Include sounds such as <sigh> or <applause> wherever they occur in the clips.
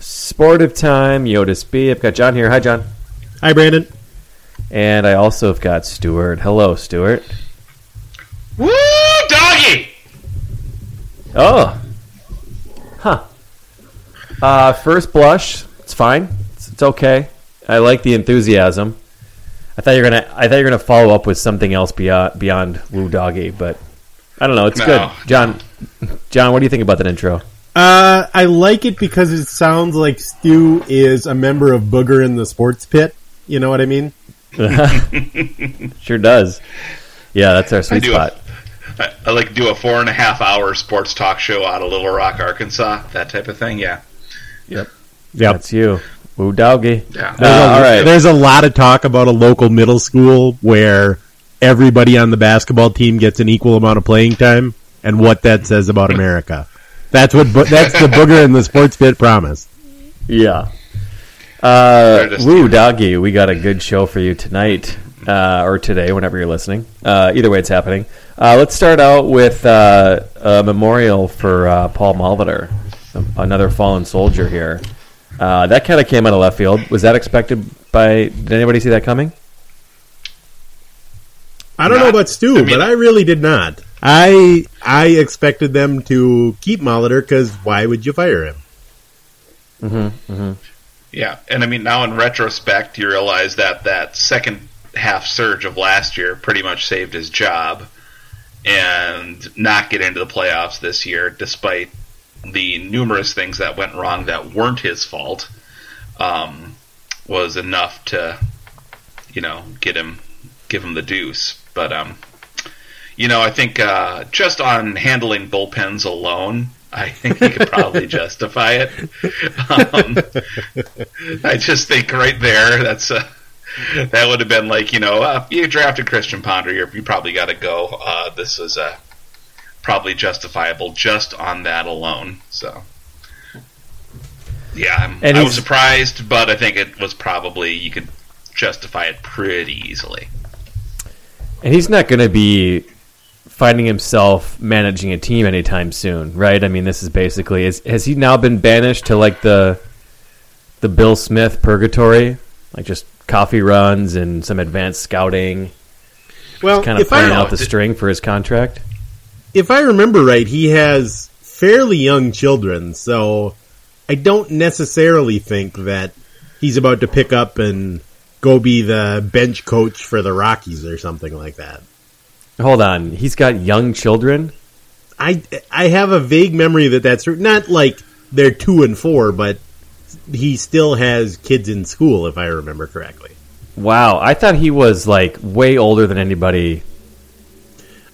Sportive time, Yotis B. I've got John here. Hi, John. Hi, Brandon. And I also have got Stuart. Hello, Stuart. Woo, doggy! Oh. Huh. Uh, first blush, it's fine. It's, it's okay. I like the enthusiasm. I thought you were gonna. I thought you were gonna follow up with something else beyond beyond Woo Doggy, but I don't know. It's No. good, John. John, what do you think about that intro? Uh, I like it because it sounds like Stu is a member of Booger in the Sports Pit. You know what I mean? <laughs> Sure does. Yeah, that's our sweet do. spot. A, I, I like to do a four and a half hour sports talk show out of Little Rock, Arkansas. That type of thing. Yeah. Yep. That's you, Woo Doggy. Yeah. Uh, all right. There's a lot of talk about a local middle school where everybody on the basketball team gets an equal amount of playing time, and what that says about America. That's what. bo- That's the Booger in the Sports Pit promise. Yeah. Uh, woo, doggy, we got a good show for you tonight, uh, or today, whenever you're listening. Uh, either way, it's happening. Uh, let's start out with uh, a memorial for uh, Paul Molitor, another fallen soldier here. Uh, that kind of came out of left field. Was that expected by? Did anybody see that coming? I don't know about Stu, I mean- but I really did not. I I expected them to keep Molitor because why would you fire him? Yeah, and I mean now in retrospect, you realize that that second half surge of last year pretty much saved his job, and not get into the playoffs this year, despite the numerous things that went wrong that weren't his fault, um, was enough to, you know, get him, give him the deuce. But um, you know, I think uh, just on handling bullpens alone, I think he could probably <laughs> justify it. Um, I just think right there, that's a, that would have been like you know, uh, you drafted Christian Ponder, you're, you probably got to go. Uh, this is uh, probably justifiable just on that alone. So. Yeah, I was surprised, but I think it was probably you could justify it pretty easily. And he's not going to be finding himself managing a team anytime soon, right? I mean, this is basically is, has he now been banished to like the the Bill Smith purgatory, like just coffee runs and some advanced scouting, Well, kind of I playing out the string for his contract? if I remember right, he has fairly young children, so I don't necessarily think that he's about to pick up and go be the bench coach for the Rockies or something like that. Hold on, he's got young children. I I have a vague memory that that's true. Not like they're two and four, but he still has kids in school, if I remember correctly. Wow, I thought he was like way older than anybody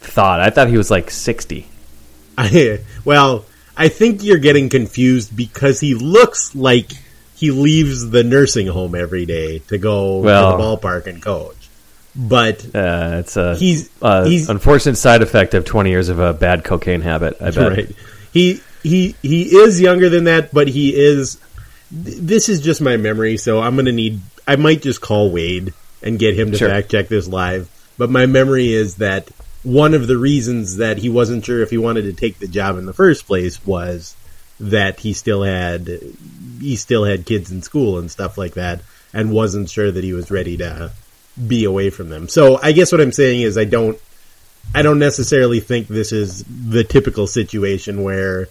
thought. I thought he was like sixty. <laughs> I, well, I think you're getting confused because he looks like he leaves the nursing home every day to go Well- to the ballpark and coach. But Uh, it's a He's- uh, he's- unfortunate side effect of twenty years of a bad cocaine habit. I bet. right, he he he is younger than that, but he is. This is just my memory, so I'm gonna need. I might just call Wade and get him to Sure. fact check this live. But my memory is that one of the reasons that he wasn't sure if he wanted to take the job in the first place was that he still had he still had kids in school and stuff like that, and wasn't sure that he was ready to be away from them. So I guess what I'm saying is I don't I don't necessarily think this is the typical situation where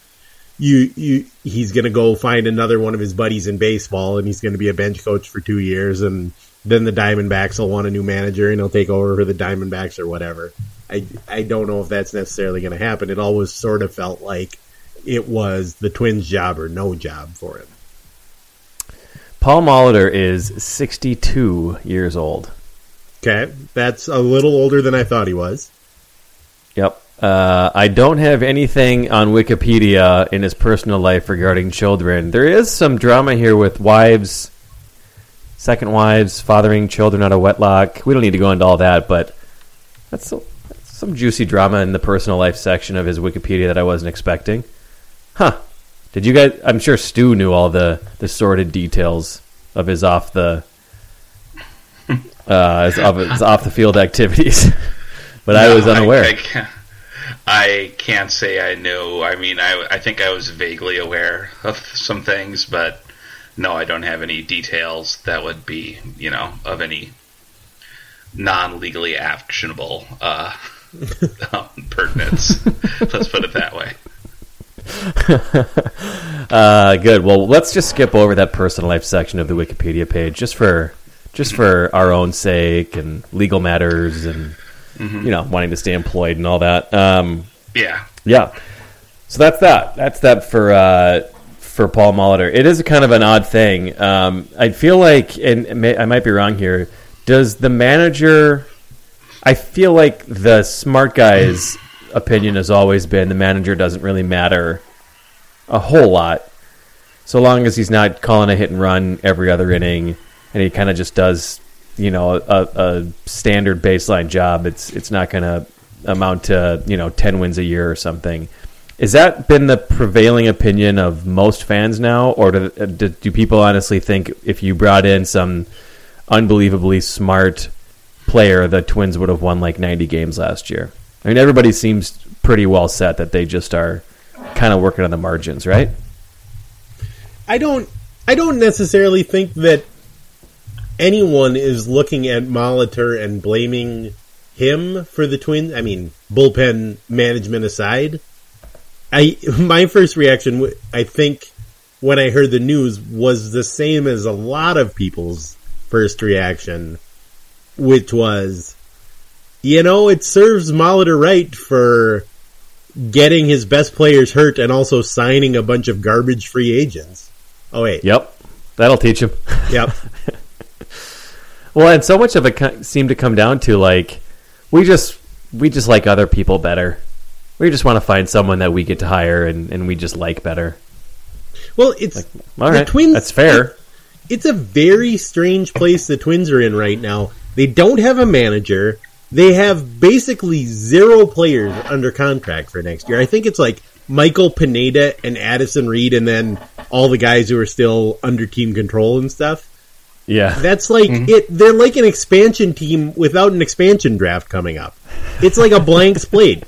you you he's going to go find another one of his buddies in baseball, and he's going to be a bench coach for two years, and then the Diamondbacks will want a new manager, and he'll take over for the Diamondbacks or whatever. I I don't know if that's necessarily going to happen. It always sort of felt like it was the Twins' job or no job for him. Paul Molitor is 62 years old. Okay, that's a little older than I thought he was. Yep. Uh, I don't have anything on Wikipedia in his personal life regarding children. There is some drama here with wives, second wives, fathering children out of wedlock. We don't need to go into all that, but that's, that's some juicy drama in the personal life section of his Wikipedia that I wasn't expecting. Huh. Did you guys? I'm sure Stu knew all the, the sordid details of his off the uh, his, of his off the field activities, <laughs> but I was unaware. I, I, can't, I can't say I knew. I mean, I, I think I was vaguely aware of some things, but no, I don't have any details that would be, you know, of any non legally actionable uh, <laughs> um, pertinence. <laughs> Let's put it that way. uh, good. Well, let's just skip over that personal life section of the Wikipedia page, just for just for our own sake and legal matters, and mm-hmm. you know, wanting to stay employed and all that. Um, yeah, yeah. So that's that. That's that for uh, for Paul Molitor. It is a kind of an odd thing. Um, I feel like, and I might be wrong here. Does the manager? I feel like the smart guys <clears throat> opinion has always been the manager doesn't really matter a whole lot, so long as he's not calling a hit and run every other inning, and he kind of just does, you know, a, a standard baseline job. It's it's not going to amount to you know ten wins a year or something. Is that been the prevailing opinion of most fans now, or do, do, do people honestly think if you brought in some unbelievably smart player, the Twins would have won like ninety games last year? I mean, everybody seems pretty well set that they just are kind of working on the margins, right? I don't. I don't necessarily think that anyone is looking at Molitor and blaming him for the Twins. I mean, bullpen management aside, I <laughs> my first reaction, I think, when I heard the news was the same as a lot of people's first reaction, which was, you know, it serves Molitor right for getting his best players hurt and also signing a bunch of garbage free agents. Oh wait. Yep. That'll teach him. Yep. <laughs> well, and so much of it seemed to come down to like we just we just like other people better. We just want to find someone that we get to hire and, and we just like better. Well, it's like, all right. Twins, that's fair. It, it's a very strange place the Twins are in right now. They don't have a manager. They have basically zero players under contract for next year. I think it's like Michael Pineda and Addison Reed, and then all the guys who are still under team control and stuff. Yeah, that's like mm-hmm. it. They're like an expansion team without an expansion draft coming up. It's like a blank <laughs> slate.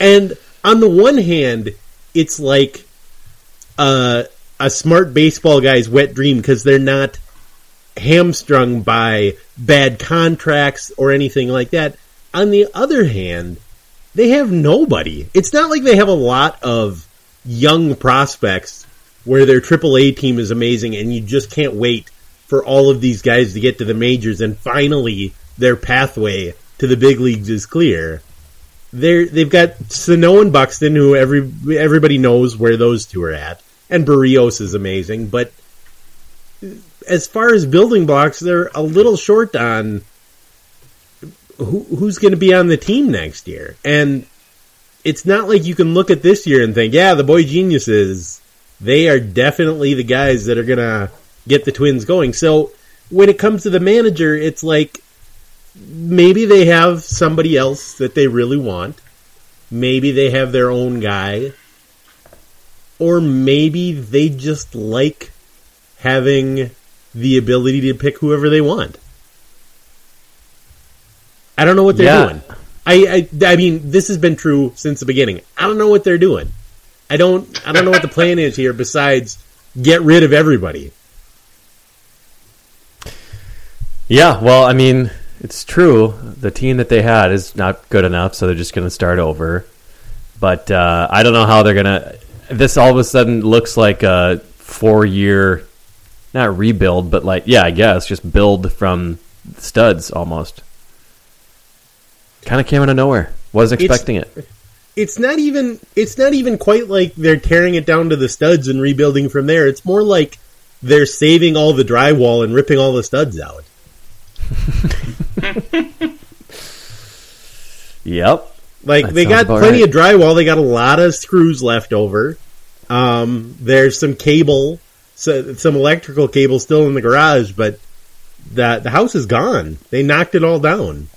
And on the one hand, it's like uh, a smart baseball guy's wet dream because they're not hamstrung by bad contracts or anything like that. On the other hand, they have nobody. It's not like they have a lot of young prospects where their AAA team is amazing and you just can't wait for all of these guys to get to the majors and finally their pathway to the big leagues is clear. They're, they've got Sano and Buxton, who every everybody knows where those two are at, and Berrios is amazing. But as far as building blocks, they're a little short on who, who's going to be on the team next year. And it's not like you can look at this year and think, yeah, the boy geniuses, they are definitely the guys that are going to get the Twins going. So when it comes to the manager, it's like maybe they have somebody else that they really want. Maybe they have their own guy. Or maybe they just like having the ability to pick whoever they want. I don't know what they're yeah. doing. I, I I mean, this has been true since the beginning. I don't know what they're doing. I don't I don't know what the plan is here besides get rid of everybody. Yeah, well, I mean, it's true. The team that they had is not good enough, so they're just going to start over. But uh, I don't know how they're going to. this all of a sudden looks like a four year, not rebuild, but like yeah, I guess just build from studs almost. Kind of came out of nowhere. Wasn't It's- expecting it. It's not even it's not even quite like they're tearing it down to the studs and rebuilding from there. It's more like they're saving all the drywall and ripping all the studs out. <laughs> Yep. Like That they got plenty right. of drywall. They got a lot of screws left over. Um, there's some cable, so, some electrical cable still in the garage, but the the house is gone. They knocked it all down.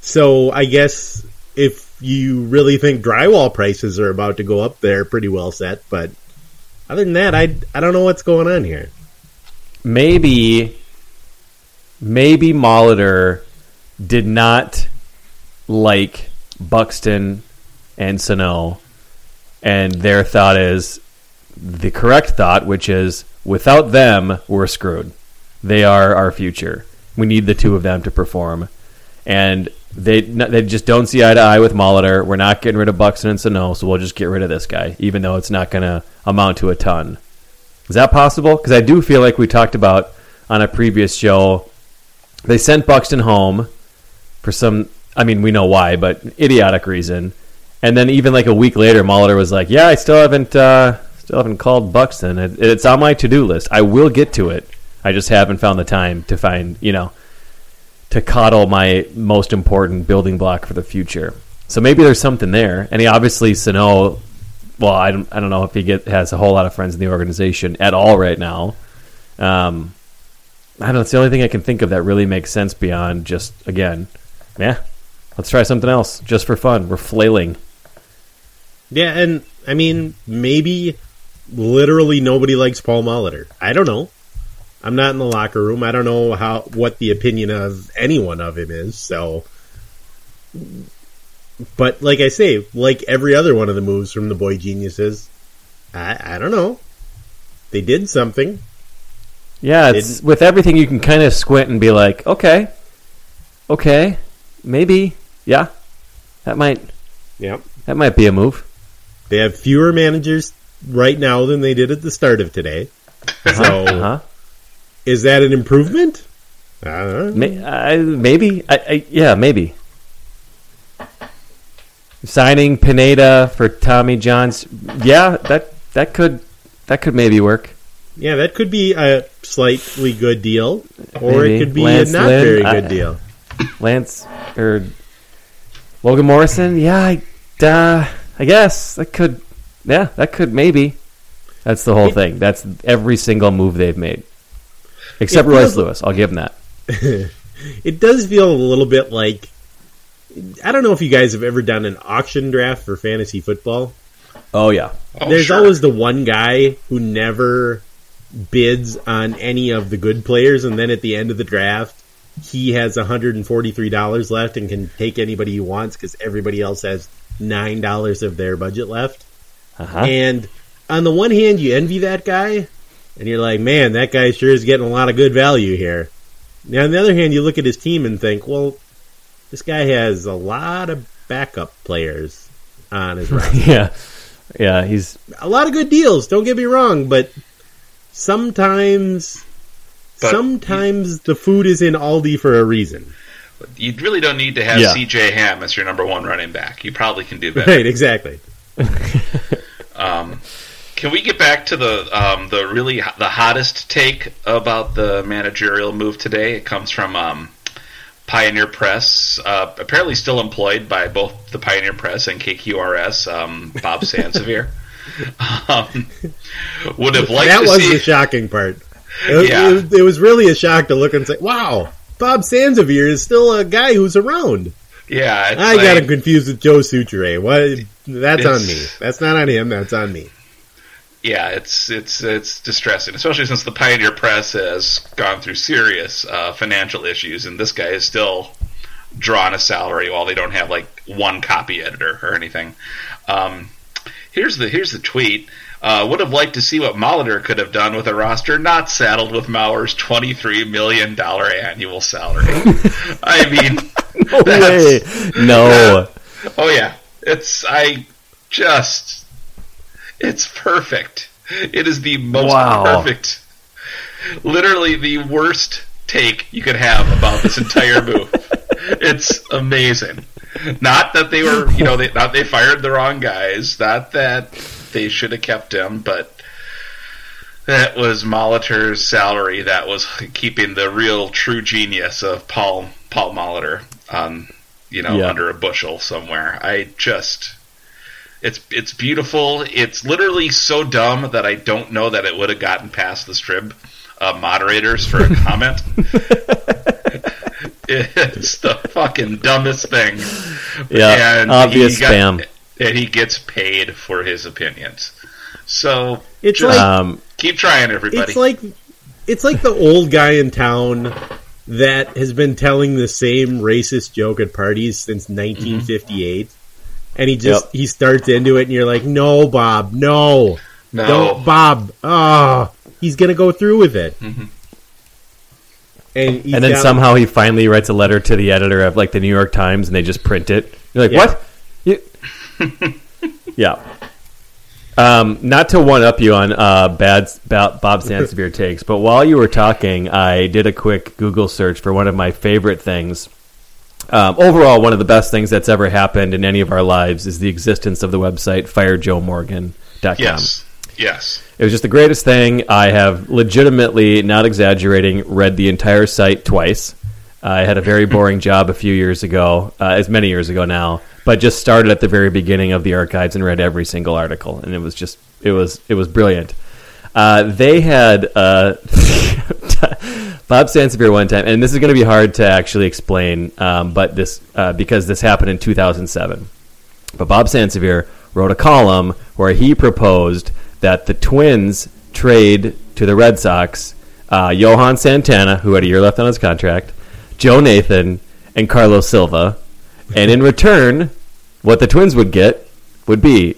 So I guess if you really think drywall prices are about to go up, they're pretty well set. But other than that, I I don't know what's going on here. maybe maybe Molitor did not like Buxton and Sano, and their thought is the correct thought, which is without them, we're screwed. They are our future. We need the two of them to perform, and they they just don't see eye to eye with Molitor. We're not getting rid of Buxton and Sano, so we'll just get rid of this guy, even though it's not going to amount to a ton. Is that possible? Because I do feel like we talked about on a previous show. They sent Buxton home for some. I mean, we know why, but idiotic reason. And then even like a week later, Molitor was like, "Yeah, I still haven't, uh, still haven't called Buxton. It, it's on my to-do list. I will get to it. I just haven't found the time to find, you know, to coddle my most important building block for the future. So maybe there's something there. And he obviously Sano well, I don't, I don't know if he get, has a whole lot of friends in the organization at all right now. Um, I don't know. It's the only thing I can think of that really makes sense beyond just, again, yeah, let's try something else just for fun. We're flailing. Yeah, and I mean maybe literally nobody likes Paul Molitor. I don't know. I'm not in the locker room. I don't know how what the opinion of anyone of him is. So, but like I say, like every other one of the moves from the boy geniuses, I I don't know. They did something. Yeah, it's with everything you can kind of squint and be like, okay, okay, maybe, yeah, that might yeah, that might be a move. They have fewer managers right now than they did at the start of today. So, Uh huh. is that an improvement? I don't know. May, I, maybe. I, I, yeah, maybe. Signing Pineda for Tommy John's. Yeah, that that could that could maybe work. Yeah, that could be a slightly good deal, or Maybe. it could be Lance a not Lynn, very I- good deal. <coughs> Lance or Logan Morrison. Yeah, I, uh, I guess that could. Yeah, that could maybe. That's the whole It- thing. That's every single move they've made, except Royce feels- Lewis. I'll give him that. <laughs> It does feel a little bit like I don't know if you guys have ever done an auction draft for fantasy football. Oh yeah, Oh, There's sure. always the one guy who never bids on any of the good players, and then at the end of the draft, he has $143 left and can take anybody he wants because everybody else has $9 of their budget left. uh-huh. And on the one hand, you envy that guy, and you're like, man, that guy sure is getting a lot of good value here. Now, on the other hand, you look at his team and think, well, this guy has a lot of backup players on his <laughs> roster. yeah, yeah. He's a lot of good deals, don't get me wrong, but sometimes. But sometimes the food is in Aldi for a reason. You really don't need to have Yeah. C.J. Ham as your number one running back. You probably can do better. Right, exactly. <laughs> Um, can we get back to the um, the really the hottest take about the managerial move today? It comes from um, Pioneer Press, uh, apparently still employed by both the Pioneer Press and KQRS. Um, Bob Sansevere <laughs> <laughs> um, would have liked that was see. the shocking part. It, was- Yeah. it was, it was really a shock to look and say, "Wow, Bob Sansevere is still a guy who's around." yeah, I like- got him confused with Joe Soucheray. What? That's on me. That's not on him. That's on me. yeah, it's it's it's distressing, especially since the Pioneer Press has gone through serious uh, financial issues, and this guy is still drawing a salary while they don't have like one copy editor or anything. Um, here's the here's the tweet. Uh, would have liked to see what Molitor could have done with a roster not saddled with Mauer's twenty three million dollar annual salary. <laughs> I mean, no <laughs> way. that's- No. <laughs> oh yeah, it's I just It's perfect. It is the most Wow. perfect, literally the worst take you could have about this entire move. it's amazing. Not that they were, you know, <laughs> they, not they fired the wrong guys. Not that they should have kept him, but that was Molitor's salary. That was keeping the real, true genius of Paul Paul Molitor, um, you know, Yeah. under a bushel somewhere. I just, it's it's beautiful. It's literally so dumb that I don't know that it would have gotten past the Strib uh, moderators for a <laughs> comment. <laughs> it's the fucking dumbest thing. Yeah, And obvious he got- spam. And he gets paid for his opinions. So It's just like Um, keep trying, everybody. it's like it's like the old guy in town that has been telling the same racist joke at parties since mm-hmm. 1958 and he just Yep. he starts into it and you're like no bob no no, don't bob oh he's gonna go through with it mm-hmm. And and then somehow he finally writes a letter to the editor of like the New York Times, and they just print it. You're like, Yeah. what? You... <laughs> yeah. Um, not to one up you on uh, bad Bob Bob Sansevere <laughs> takes, but while you were talking, I did a quick Google search for one of my favorite things. Um, overall, one of the best things that's ever happened in any of our lives is the existence of the website firejoemorgan.com. yes, yes. It was just the greatest thing. I have legitimately, not exaggerating, read the entire site twice. I had a very <laughs> boring job a few years ago, uh, as many years ago now, but just started at the very beginning of the archives and read every single article, and it was just it was it was brilliant. Uh, they had uh, <laughs> Bob Sansevere one time, and this is going to be hard to actually explain, um, but this uh, because this happened in 2007. But Bob Sansevere wrote a column where he proposed that the Twins trade to the Red Sox uh, Johan Santana, who had a year left on his contract, Joe Nathan, and Carlos Silva. And in return, what the Twins would get would be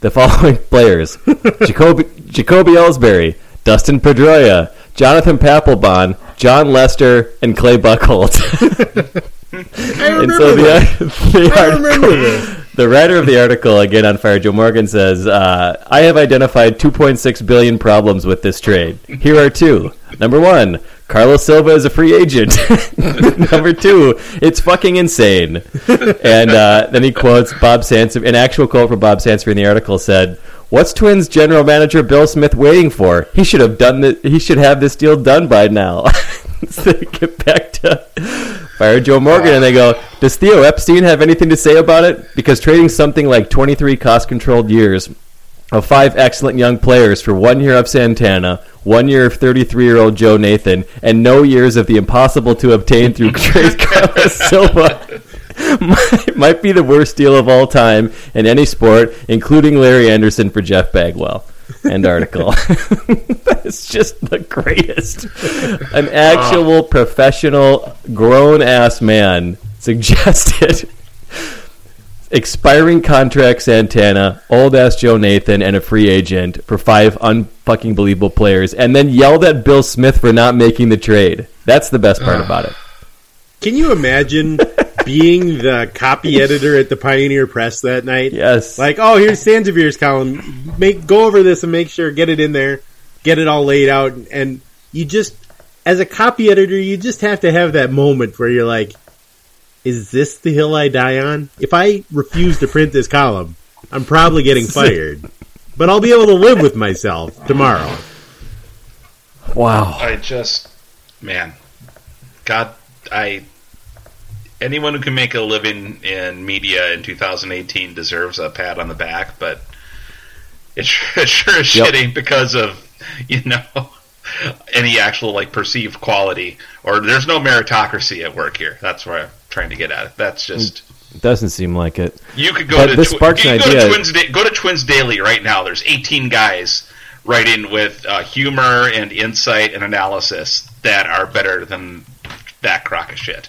the following <laughs> players Jacoby, Jacoby Ellsbury, Dustin Pedroia, Jonathan Papelbon, Jon Lester, and Clay Buchholz. <laughs> I and remember so that. the, the I remember this. The writer of the article, again on Fire Joe Morgan, says, uh, I have identified 2.6 billion problems with this trade. Here are two. Number one, Carlos Silva is a free agent. <laughs> Number two, it's fucking insane. And uh, then he quotes Bob Sansevere. An actual quote from Bob Sansevere in the article said, What's Twins general manager Bill Smith waiting for? He should have done the, He should have this deal done by now. <laughs> so get back to Fire Joe Morgan, and they go, Does Theo Epstein have anything to say about it? Because trading something like 23 cost controlled years of five excellent young players for one year of Santana, one year of 33 year old Joe Nathan, and no years of the impossible to obtain through <laughs> trade Carlos Silva. <laughs> Might be the worst deal of all time in any sport, including Larry Andersen for Jeff Bagwell. End article. <laughs> <laughs> it's just the greatest. An actual ah. professional, grown ass man suggested expiring contract Santana, old ass Joe Nathan, and a free agent for five unfucking believable players, and then yelled at Bill Smith for not making the trade. That's the best part ah. about it. Can you imagine <laughs> being the copy editor at the Pioneer Press that night? Yes. Like, oh, here's Sansevere's column. Make go over this and make sure get it in there, get it all laid out, and you just, as a copy editor, you just have to have that moment where you're like, "Is this the hill I die on?" If I refuse to print this column, I'm probably getting <laughs> fired, but I'll be able to live with myself tomorrow. wow. I just, man, God, I. Anyone who can make a living in media in 2018 deserves a pat on the back, but it sure, <laughs> it sure is Yep. shitty because of <laughs> you know any actual like perceived quality or there's no meritocracy at work here. That's where I'm trying to get at. It. That's just. Doesn't seem like it. You could go But to this Twi- sparks an go idea. To Twins go to Twins Daily right now. There's 18 guys writing with uh, humor and insight and analysis that are better than that crock of shit.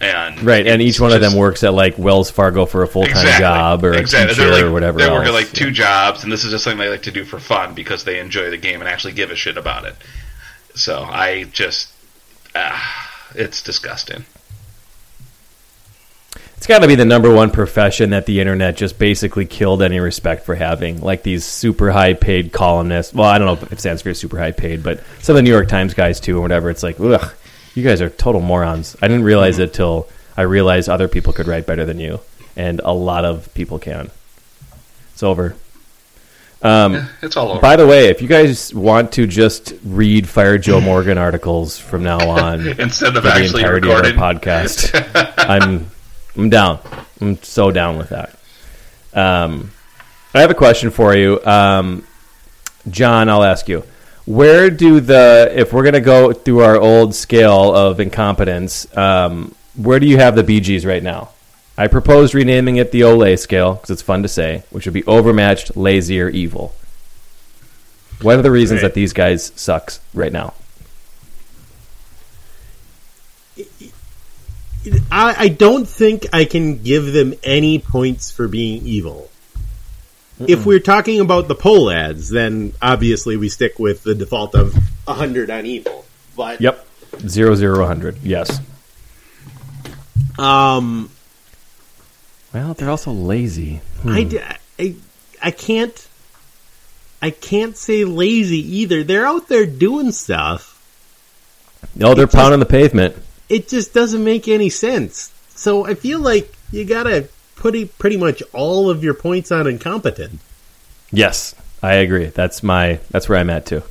And Right, and each one of them works at like Wells Fargo for a full time exactly, job or a teacher like, or whatever They else. work at like Yeah. two jobs, and this is just something they like to do for fun because they enjoy the game and actually give a shit about it. So I just, ah, it's disgusting. It's got to be the number one profession that the internet just basically killed any respect for having. Like these super high paid columnists. Well, I don't know if it stands for super high paid, but some of the New York Times guys too, or whatever. It's like, ugh, you guys are total morons. I didn't realize it till I realized other people could write better than you, and a lot of people can. It's over. Um, It's all over. by the way, if you guys want to just read Fire Joe Morgan articles from now on <laughs> Instead of for the actually entirety recording. of our podcast, <laughs> I'm I'm down. I'm so down with that. Um, I have a question for you, um, John. I'll ask you. Where do the if we're gonna go through our old scale of incompetence, um, where do you have the BGs right now? I propose renaming it the OLE scale because it's fun to say, which would be overmatched, lazy, or evil. What are the reasons Right. that these guys sucks right now? I, I don't think I can give them any points for being evil. If we're talking about the Pohlads, then obviously we stick with the default of 100 on evil. But Yep, zero zero hundred. Yes. um, Well, they're also lazy. Hmm. I can't I can't say lazy either. They're out there doing stuff. No, they're It just- pounding the pavement. It just doesn't make any sense. So I feel like you gotta it- pretty much all of your points on incompetent. Yes, I agree. That's my. That's where I'm at too.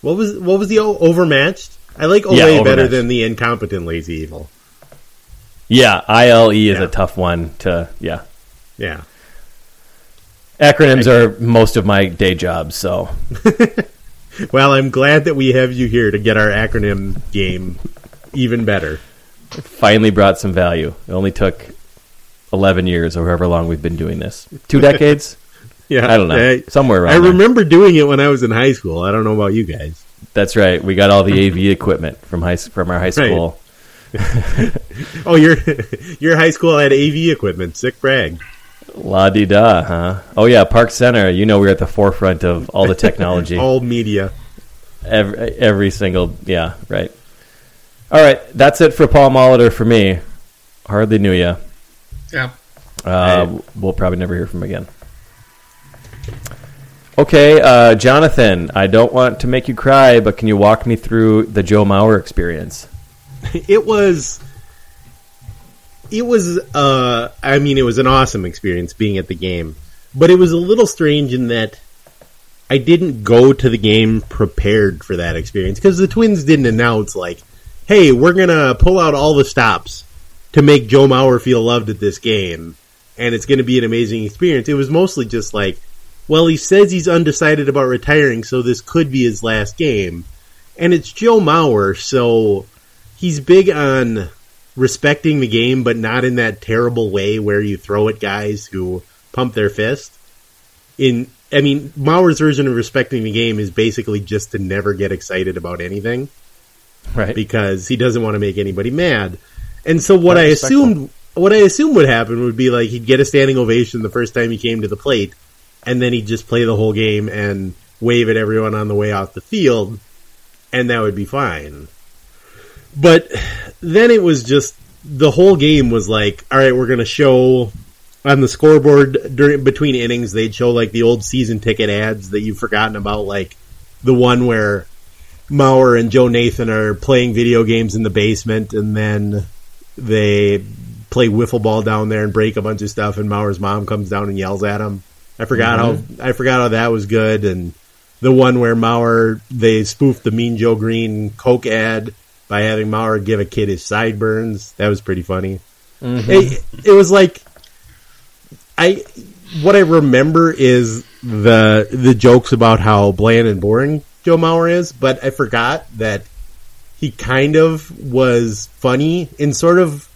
What was what was the overmatched? I like OLE Yeah, better than the incompetent lazy evil. Yeah, ILE is Yeah. a tough one to. Yeah, Yeah. acronyms are most of my day job. So <laughs> Well, I'm glad that we have you here to get our acronym game even better. Finally brought some value. It only took eleven years or however long we've been doing this. Two <laughs> decades. Yeah, I don't know. I, Somewhere around. I there. remember doing it when I was in high school. I don't know about you guys. That's right. We got all the AV equipment from high from our high school. <laughs> Oh, your <laughs> your high school had AV equipment. Sick brag. La di da, huh? Oh yeah, Park Center. You know we're at the forefront of all the technology. All media. every, every single yeah right all right that's it for paul molitor for me hardly knew you Yeah. uh, we'll probably never hear from him again okay uh, jonathan i don't want to make you cry but can you walk me through the joe mauer experience <laughs> It was. It was. Uh, I mean, it was an awesome experience being at the game, but it was a little strange in that I didn't go to the game prepared for that experience because the Twins didn't announce like, "Hey, we're gonna pull out all the stops to make Joe Mauer feel loved at this game, and it's gonna be an amazing experience." It was mostly just like, "Well, he says he's undecided about retiring, so this could be his last game." And it's Joe Mauer, so he's big on respecting the game, but not in that terrible way where you throw at guys who pump their fist. In, I mean, Mauer's version of respecting the game is basically just to never get excited about anything right because he doesn't want to make anybody mad. And so what I respectful. assumed, what I assumed would happen would be like he'd get a standing ovation the first time he came to the plate, and then he'd just play the whole game and wave at everyone on the way off the field, and that would be fine. But then it was just the whole game was like, all right, we're going to show on the scoreboard during between innings. They'd show like the old season ticket ads that you've forgotten about, like the one where Mauer and Joe Nathan are playing video games in the basement, and then they play wiffle ball down there and break a bunch of stuff. And Mauer's mom comes down and yells at him. I forgot how mm-hmm. I forgot how that was good. And the one where Mauer they spoofed the Mean Joe Greene Coke ad by having Mauer give a kid his sideburns. That was pretty funny. Mm-hmm. It, it was like I what I remember is the the jokes about how bland and boring Joe Mauer is, but I forgot that he kind of was funny in sort of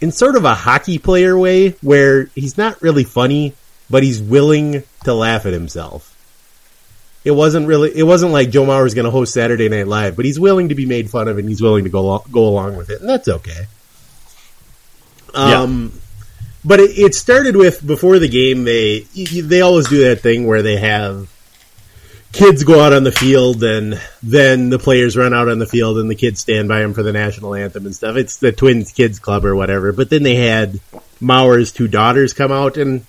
in sort of a hockey player way where he's not really funny, but he's willing to laugh at himself. It wasn't really it wasn't like Joe Mauer was going to host Saturday Night Live, but he's willing to be made fun of and he's willing to go go along with it, and that's okay. Um but it, it started with before the game they they always do that thing where they have kids go out on the field and then the players run out on the field and the kids stand by them for the national anthem and stuff. It's the Twins Kids Club or whatever. But then they had Mauer's two daughters come out and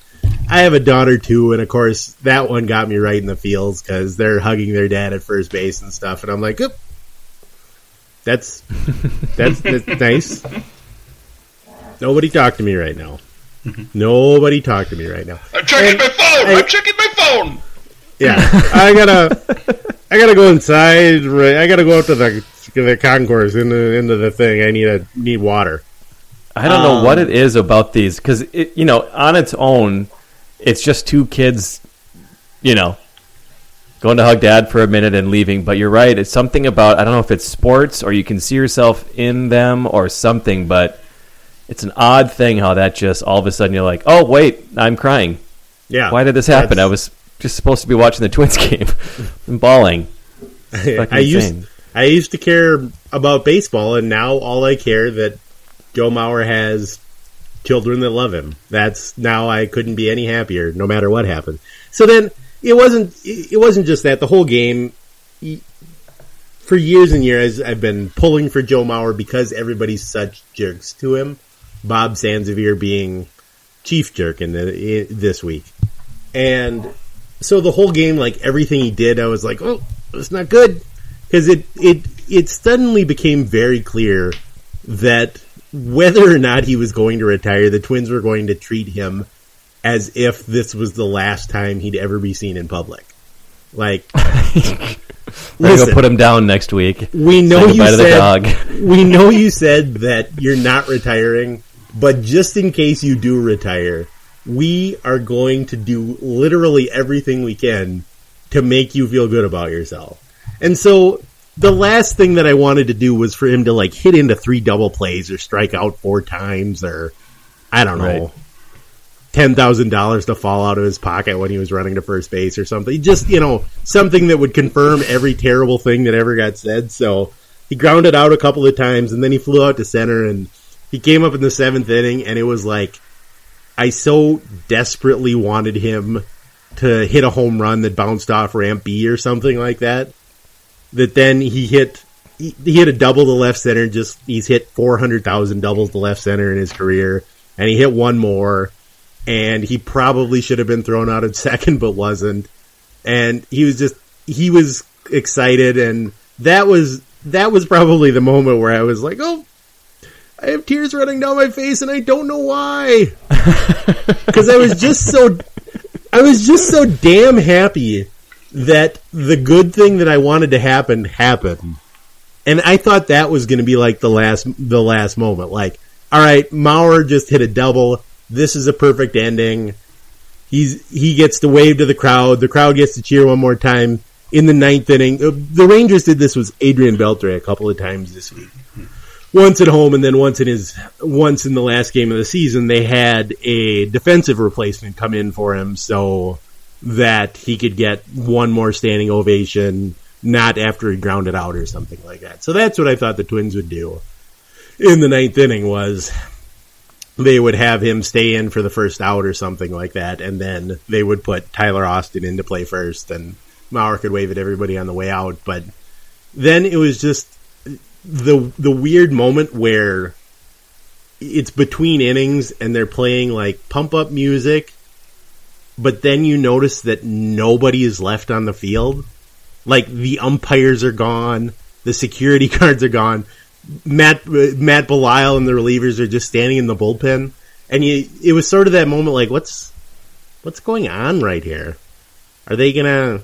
I have a daughter too. And of course that one got me right in the feels because they're hugging their dad at first base and stuff. And I'm like, Oop, that's, <laughs> that's, that's nice. Nobody talk to me right now. Mm-hmm. Nobody talk to me right now. I'm checking And my phone. I- I'm checking my phone. Yeah, <laughs> I gotta, I gotta go inside. Right, I gotta go up to the the concourse into into the thing. I need a need water. I don't know what it um, is about these because you know on its own, it's just two kids, you know, going to hug dad for a minute and leaving. But you're right, it's something about I don't know if it's sports or you can see yourself in them or something. But it's an odd thing how that just all of a sudden you're like, oh wait, I'm crying. Yeah, Why did this happen? I was just supposed to be watching the Twins <laughs> game and bawling. <laughs> I used. I used to care about baseball, and now all I care that Joe Mauer has children that love him. That's now I couldn't be any happier, no matter what happened. So then it wasn't it wasn't just that the whole game. For years and years, I've been pulling for Joe Mauer because everybody's such jerks to him. Bob Sansevere being chief jerk in, the, i this week, and so the whole game, like everything he did, I was like, oh, it's not good because it it it suddenly became very clear that whether or not he was going to retire, the Twins were going to treat him as if this was the last time he'd ever be seen in public. Like, <laughs> We're gonna go put him down next week. we know you said dog. <laughs> we know you said that you're not retiring, but just in case you do retire, we are going to do literally everything we can to make you feel good about yourself. And so the last thing that I wanted to do was for him to like hit into three double plays or strike out four times or I don't know. Right. Ten thousand dollars to fall out of his pocket when he was running to first base or something. Just you know something that would confirm every terrible thing that ever got said. So he grounded out a couple of times and then he flew out to center and he came up in the seventh inning and it was like I so desperately wanted him to hit a home run that bounced off ramp B or something like that. That then he hit he, he hit a double to left center. Just he's hit four hundred thousand doubles to left center in his career, and he hit one more. And he probably should have been thrown out at <laughs> second, but wasn't. And he was just he was excited, and that was that was probably the moment where I was like, oh. I have tears running down my face, and I don't know why. <laughs> Because I was just so I was just so damn happy that the good thing that I wanted to happen happened. And I thought that was going to be like the last the last moment. Like, all right, Mauer just hit a double. This is a perfect ending. He's he gets to wave to the crowd. The crowd gets to cheer one more time in the ninth inning. Uh, The Rangers did this with Adrian Beltre a couple of times this week. Once at home and then once in his once in the last game of the season, they had a defensive replacement come in for him so that he could get one more standing ovation, not after he grounded out or something like that. So that's what I thought the Twins would do in the ninth inning was they would have him stay in for the first out or something like that, and then they would put Tyler Austin into play first, and Mauer could wave at everybody on the way out. But then it was just the the weird moment where it's between innings and they're playing like pump up music, but then you notice that nobody is left on the field. Like the umpires are gone, the security <laughs> guards are gone. Matt uh, Matt Belisle and the relievers are just standing in the bullpen, and you it was sort of that moment like what's what's going on right here? Are they gonna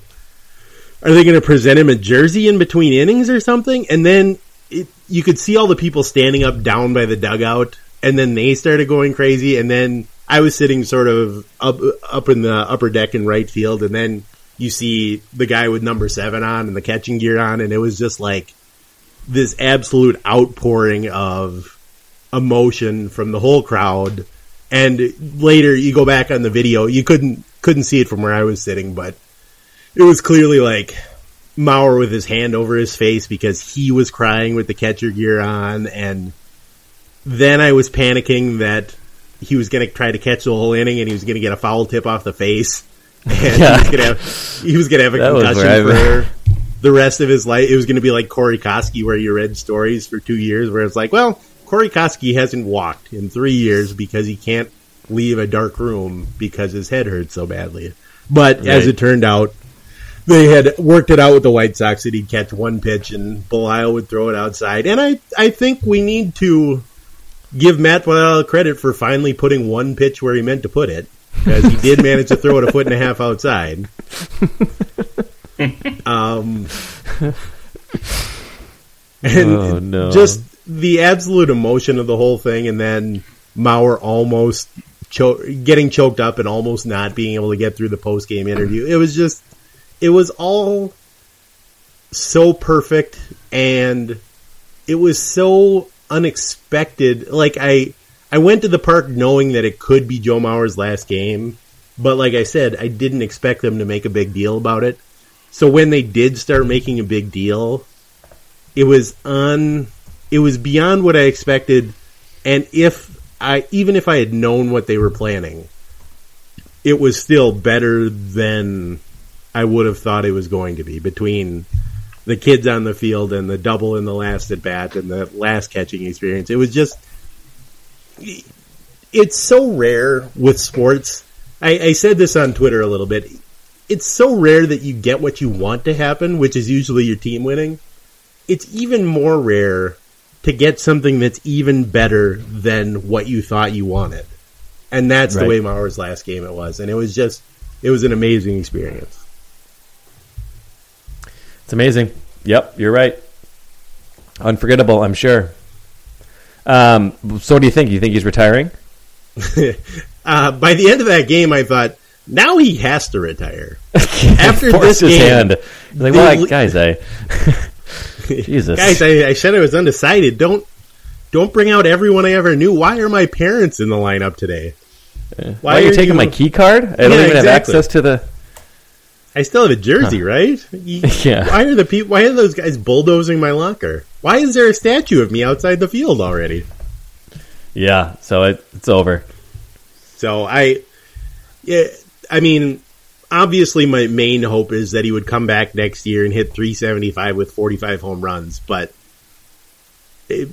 are they gonna present him a jersey in between innings or something? And then it, you could see all the people standing up down by the dugout, and then they started going crazy, and then I was sitting sort of up up in the upper deck in right field, and then you see the guy with number seven on and the catching gear on, and it was just like this absolute outpouring of emotion from the whole crowd. And later, you go back on the video, you couldn't couldn't see it from where I was sitting, but it was clearly like Mauer with his hand over his face because he was crying with the catcher gear on, and then I was panicking that he was going to try to catch the whole inning and he was going to get a foul tip off the face, <laughs> And Yeah. he was gonna have he was gonna have a That concussion for the rest of his life. It was gonna be like Corey Koskie, where you read stories for two years, where it's like, well, Corey Koskie hasn't walked in three years because he can't leave a dark room because his head hurts so badly. But as it turned out, they had worked it out with the White Sox that he'd catch one pitch and Belisle would throw it outside. And I, I think we need to give Matt Belisle credit for finally putting one pitch where he meant to put it because he did manage to throw it a foot and a half outside. <laughs> um, and Oh, no. just the absolute emotion of the whole thing, and then Mauer almost cho- getting choked up and almost not being able to get through the post game interview. It was just, it was all so perfect, and it was so unexpected. Like I, I went to the park knowing that it could be Joe Mauer's last game, but like I said, I didn't expect them to make a big deal about it. So when they did start making a big deal, it was un it was beyond what I expected and if I even if I had known what they were planning, it was still better than I would have thought it was going to be between the kids on the field and the double in the last at bat and the last catching experience. It was just it's so rare with sports. I, I said this on Twitter a little bit. It's so rare that you get what you want to happen, which is usually your team winning. It's even more rare to get something that's even better than what you thought you wanted. And that's the way Mauer's last game it was. And it was just, it was an amazing experience. It's amazing. Yep, you're right. Unforgettable, I'm sure. Um, so, what do you think? You think he's retiring? <laughs> uh, by the end of that game, I thought, now he has to retire. <laughs> After this his game, hand. He's like, well, guys, I. <laughs> Jesus. Guys, I, I said I was undecided. Don't don't bring out everyone I ever knew. Why are my parents in the lineup today? Why, are you taking my key card? I don't Yeah, even have access to the. I still have a jersey, right? <laughs> Yeah. Why are the people? Why are those guys bulldozing my locker? Why is there a statue of me outside the field already? Yeah, so it, it's over. So I, yeah, I mean, obviously my main hope is that he would come back next year and hit 375 with 45 home runs, but it,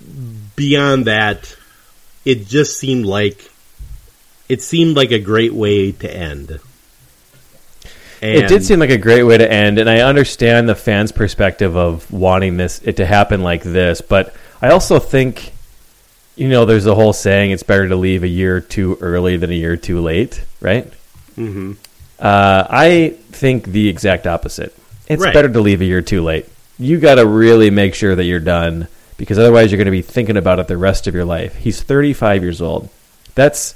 beyond that, it just seemed like it seemed like a great way to end. And it did seem like a great way to end, and I understand the fans' perspective of wanting this it to happen like this, but I also think, you know, there's a whole saying: it's better to leave a year too early than a year too late, right? Mm-hmm. Uh, I think the exact opposite. It's Right. better to leave a year too late. You got to really make sure that you're done, because otherwise you're going to be thinking about it the rest of your life. He's 35 years old. That's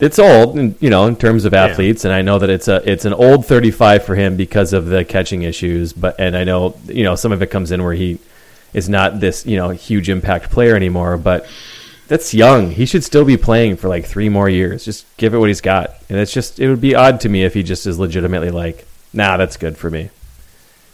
it's old, you know, in terms of athletes, and I know that it's a it's an old 35 for him because of the catching issues. But and I know you know some of it comes in where he is not this you know huge impact player anymore. But that's young. He should still be playing for like three more years. Just give it what he's got. And it's just it would be odd to me if he just is legitimately like, nah, that's good for me.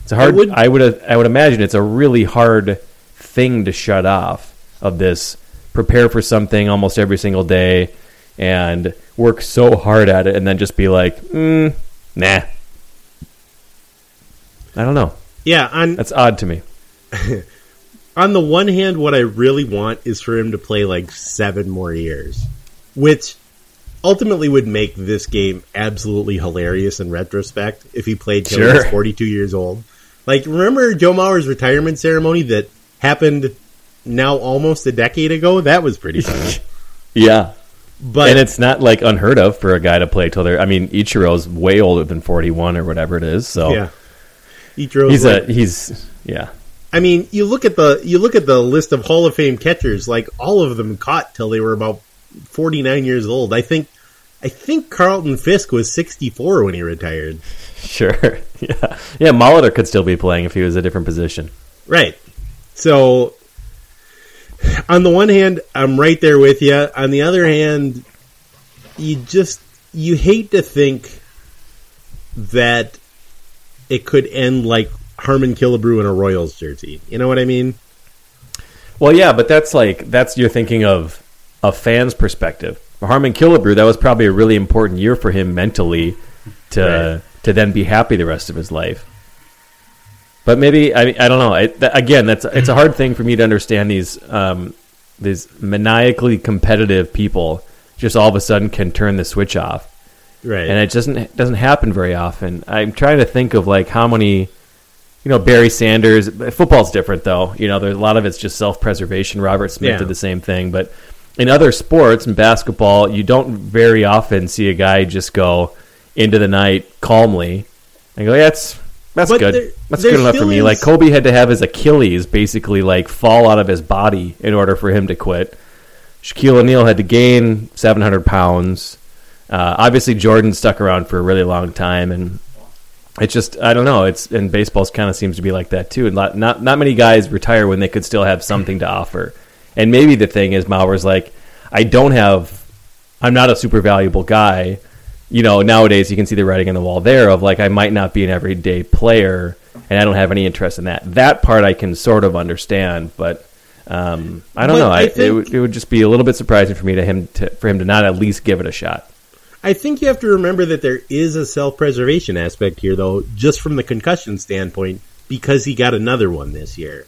It's a hard. would- I would I would imagine it's a really hard thing to shut off of this. Prepare for something almost every single day, and work so hard at it, and then just be like, mm, nah. I don't know. yeah. On That's odd to me. <laughs> on the one hand, what I really want is for him to play like seven more years, which ultimately would make this game absolutely hilarious in retrospect if he played till he was 42 years old. Like, remember Joe Mauer's retirement ceremony that happened now almost a decade ago? That was pretty funny. <laughs> Yeah, But and it's not like unheard of for a guy to play till they're. I mean, Ichiro's way older than forty-one or whatever it is. So yeah, Ichiro's he's like, a he's yeah. I mean, you look at the you look at the list of Hall of Fame catchers. Like all of them caught till they were about forty nine years old. I think, I think Carlton Fisk was sixty four when he retired. Sure. <laughs> Yeah. Yeah. Molitor could still be playing if he was a different position. Right. So, on the one hand, I'm right there with you. On the other hand, you just you hate to think that it could end like Harmon Killebrew in a Royals jersey. You know what I mean? Well, yeah, but that's like that's you're thinking of a fan's perspective. For Harmon Killebrew, that was probably a really important year for him mentally to Right. to then be happy the rest of his life. But maybe I I don't know. I, again, that's it's a hard thing for me to understand these um, these maniacally competitive people just all of a sudden can turn the switch off Right. and it doesn't doesn't happen very often. I'm trying to think of like how many, you know, Barry Sanders. Football's different though. You know, there's a lot of it's just self preservation. Robert Smith Yeah. did the same thing, but in other sports, in basketball, you don't very often see a guy just go into the night calmly and go, yeah, that's that's But good. there- that's good enough for me. is- Like Kobe had to have his Achilles basically like fall out of his body in order for him to quit. Shaquille O'Neal had to gain 700 pounds. Uh, obviously, Jordan stuck around for a really long time, and it's just I don't know. It's and baseball's kind of seems to be like that too. And not not not many guys retire when they could still have something to offer. And maybe the thing is, Mauer's like, I don't have, I'm not a super valuable guy. You know, nowadays you can see the writing on the wall there of like I might not be an everyday player, and I don't have any interest in that. That part I can sort of understand, but. Um, I don't But know. I, I it, think- would, it would just be a little bit surprising for me to him to, for him to not at least give it a shot. I think you have to remember that there is a self preservation aspect here, though, just from the concussion standpoint, because he got another one this year.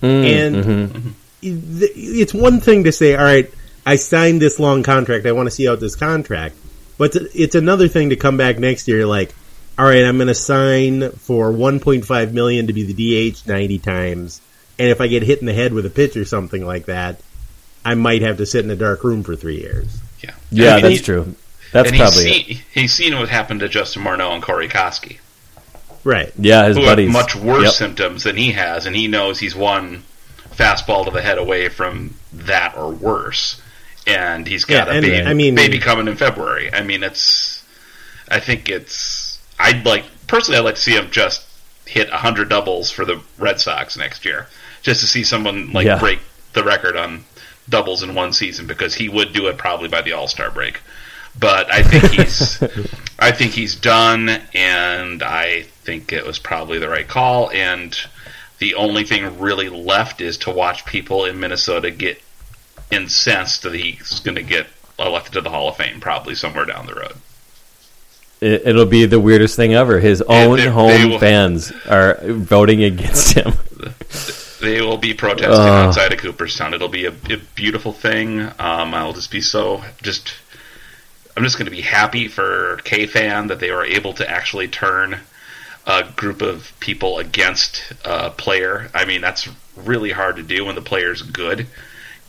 and mm-hmm. it's one thing to say, all right, I signed this long contract, I want to see out this contract. But it's another thing to come back next year, like, all right, I'm going to sign for 1.5 million to be the DH 90 times, and if I get hit in the head with a pitch or something like that, I might have to sit in a dark room for three years. Yeah, Yeah, And that's he- true. That's and probably he's it. seen, he's seen what happened to Justin Morneau and Corey Koskie, Right. Yeah, his who buddies. have much worse Yep. symptoms than he has, and he knows he's one fastball to the head away from that or worse. And he's got Yeah, a and, baby, I mean- baby coming in February. I mean, it's. I think it's. I'd like personally. I'd like to see him just hit hundred doubles for the Red Sox next year, just to see someone like Yeah. break the record on doubles in one season because he would do it probably by the All Star break. But I think he's, <laughs> I think he's done, and I think it was probably the right call. And the only thing really left is to watch people in Minnesota get incensed that he's going to get elected to the Hall of Fame, probably somewhere down the road. It, it'll be the weirdest thing ever. His own they- they home will- fans are voting against him. <laughs> They will be protesting Ugh. outside of Cooperstown. It'll be a, a beautiful thing. Um, I'll just be so just. I'm just going to be happy for KFAN that they were able to actually turn a group of people against a player. I mean, that's really hard to do when the player's good,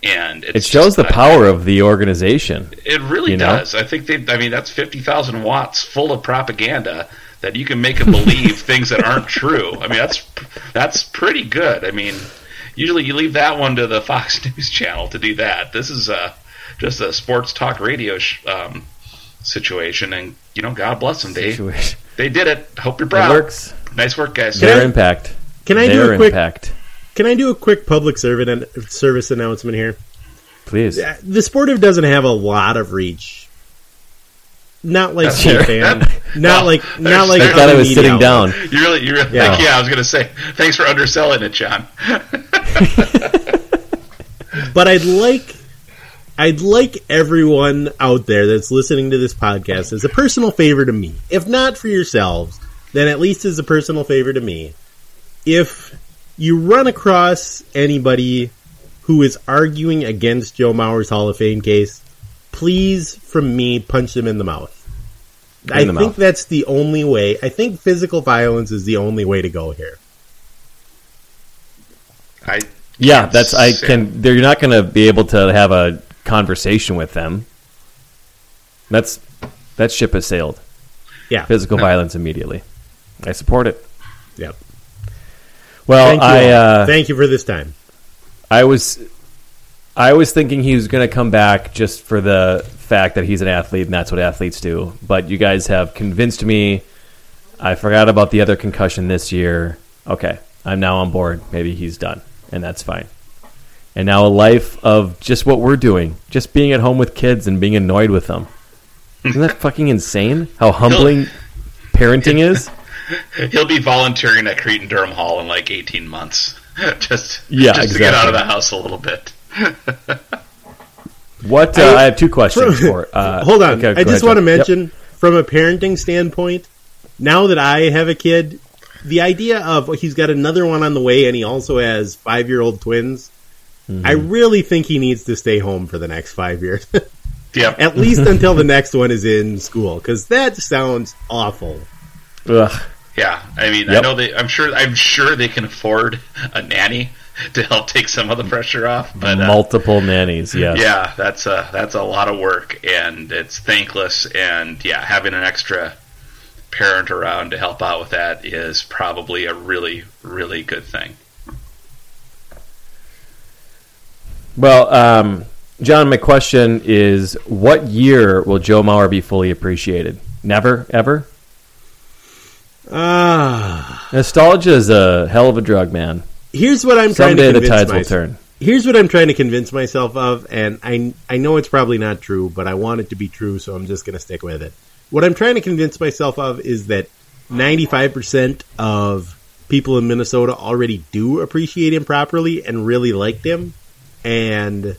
and it's It shows just- the I- power of the organization. It really you know? does. I think they. I mean, that's fifty thousand watts full of propaganda that you can make them believe <laughs> things that aren't true. I mean, that's that's pretty good. I mean, usually you leave that one to the Fox <laughs> News channel to do that. This is uh, just a sports talk radio sh- um, situation, and you know, God bless them. They Situation. they did it. Hope you're It proud. works. Nice work, guys. Their I- impact. Can I do a quick impact. Can I do a quick public service service announcement here? Please. Uh, The Sportive doesn't have a lot of reach. Not like That's fan. <laughs> Not Well, like not like I I thought I was media sitting down. outlets. You really, you really, Yeah. yeah. I was going to say, thanks for underselling it, John. <laughs> But I'd like I'd like everyone out there that's listening to this podcast as a personal favor to me. If not for yourselves, then at least as a personal favor to me. If you run across anybody who is arguing against Joe Mauer's Hall of Fame case, please, from me, punch them in the mouth. I the think mouth. that's the only way. I think physical violence is the only way to go here. I Yeah, that's I can. They're not going to be able to have a conversation with them. That's that ship has sailed. Yeah. Physical violence immediately. I support it. Yep. Well, Thank you. I all. uh, Thank you for this time. I was I was thinking he was going to come back just for the fact that he's an athlete and that's what athletes do. But you guys have convinced me. I forgot about the other concussion this year. Okay, I'm now on board. Maybe he's done, and that's fine. And now a life of just what we're doing, just being at home with kids and being annoyed with them. Isn't that fucking insane? How humbling parenting is. <laughs> He'll be volunteering at Cretin-Derham Hall in like 18 months. <laughs> just Yeah, just to get out of the house a little bit. <laughs> What uh, I have two questions for. Uh, Hold on. okay, I just ahead, want to John. Yep. mention, from a parenting standpoint, now that I have a kid, the idea of he's got another one on the way and he also has five year old twins. I really think he needs to stay home for the next five years, Yep. at least until the next one is in school, because that sounds awful. Ugh. Yeah, I mean, I know they. I'm sure. I'm sure they can afford a nanny to help take some of the pressure off. But uh, Multiple nannies, yes. yeah, that's a that's a lot of work, and it's thankless. And yeah, having an extra parent around to help out with that is probably a really really good thing. Well, um, John, my question is what year will Joe Mauer be fully appreciated? Never, ever? Ah, Nostalgia is a hell of a drug, man. here's what I'm trying Someday to the convince tides will myself. turn. Here's what I'm trying to convince myself of, and I I know it's probably not true, but I want it to be true, so I'm just going to stick with it. What I'm trying to convince myself of is that 95% of people in Minnesota already do appreciate him properly and really liked him, and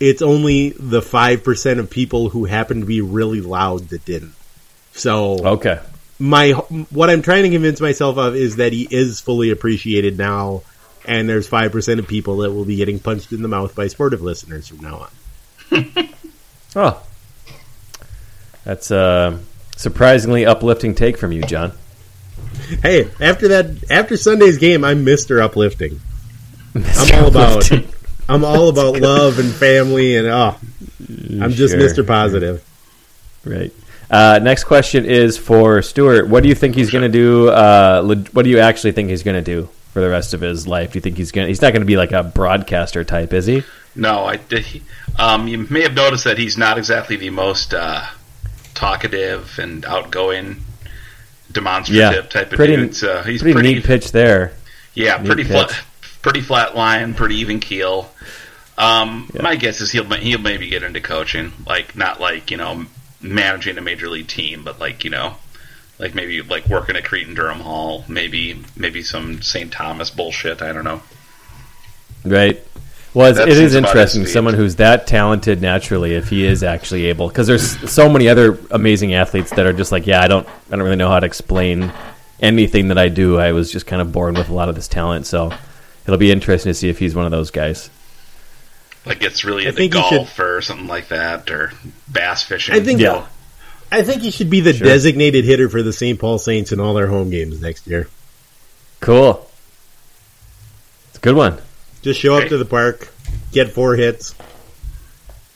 it's only the 5% of people who happen to be really loud that didn't. So Okay. My what I'm trying to convince myself of is that he is fully appreciated now, and there's five percent of people that will be getting punched in the mouth by sportive listeners from now on. <laughs> Oh. That's a surprisingly uplifting take from you, John. Hey, after that, after Sunday's game, I'm Mister Uplifting. I'm all about <laughs> I'm all about love and family, and oh, I'm just Sure. Mister Positive. Right. Uh, next question is for Stuart. What do you think he's going to do? Uh, what do you actually think he's going to do for the rest of his life? Do you think he's going? He's not going to be like a broadcaster type, is he? No, I he- Um, you may have noticed that he's not exactly the most uh, talkative and outgoing, demonstrative type of pretty, dude. So he's pretty, pretty, neat pitch there. yeah, neat pretty flat, pretty flat line, pretty even keel. Um, Yeah. My guess is he'll he'll maybe get into coaching, like not like you know managing a major league team, but like you know. Like maybe like working at Cretin-Derham Hall, maybe maybe some St. Thomas bullshit. I don't know. Right. Well, it's, it is interesting. Someone who's that talented naturally, if he is actually able, because there's so many other amazing athletes that are just like, yeah, I don't, I don't really know how to explain anything that I do. I was just kind of born with a lot of this talent, so it'll be interesting to see if he's one of those guys. Like gets really I into think he should- golf or something like that, or bass fishing. I think Yeah. I think he should be the Sure. designated hitter for the St. Paul Saints in all their home games next year. Cool. It's a good one. Just show up to the park, get four hits,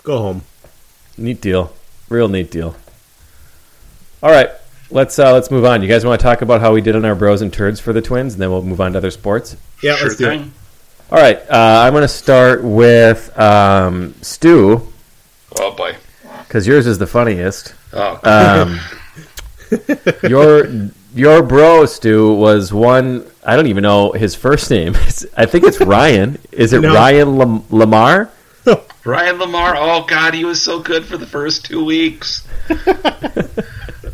go home. Neat deal. Real neat deal. All right, let's uh, let's move on. You guys want to talk about how we did on our bros and turds for the Twins, and then we'll move on to other sports. Yeah, sure let's do it. Thing. All right, uh, I'm going to start with um, Stu Oh boy. because yours is the funniest. Oh, Um, <laughs> your your bro Stu was one. I don't even know his first name. <laughs> It's- I think it's Ryan. Is it No. Ryan Lam- LaMarre? <laughs> Ryan LaMarre. Oh God, he was so good for the first two weeks.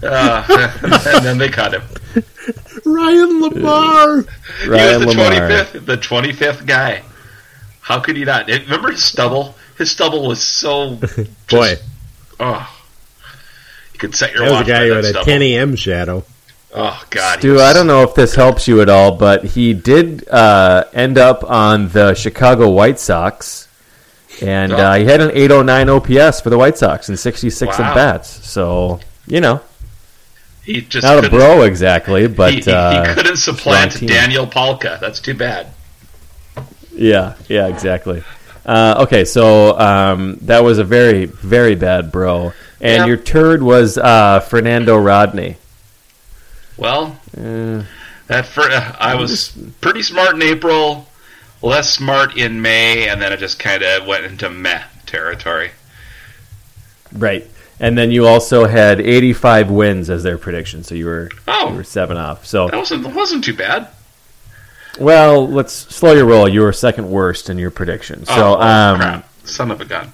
uh, and then they cut him. Ryan LaMarre. he Ryan was the LaMarre. twenty fifth, the twenty fifth guy. How could you not? Remember his stubble? His stubble was so <laughs> Boy, oh. You could set your that was a guy by who that had a stubble. 10 a.m. shadow. Oh God, he Stu, was- I don't know if this helps you at all, but he did uh, end up on the Chicago White Sox, and Oh. uh, he had an 809 OPS for the White Sox and 66 Wow. at bats. So you know, He just not a bro exactly, but he, he, uh, he couldn't supplant. Daniel Palka. That's too bad. Yeah, yeah, exactly. Uh, okay, so um, that was a very, very bad bro, and Yeah. your turd was uh, Fernando Rodney. Well, Uh, that fir- uh, I was pretty smart in April, less smart in May, and then it just kind of went into meh territory. right, and then you also had 85 wins as their prediction, so you were Oh. you were seven off. So That wasn't wasn't too bad. Well, let's slow your roll. You were second worst in your prediction. So oh, um, crap. son of a gun.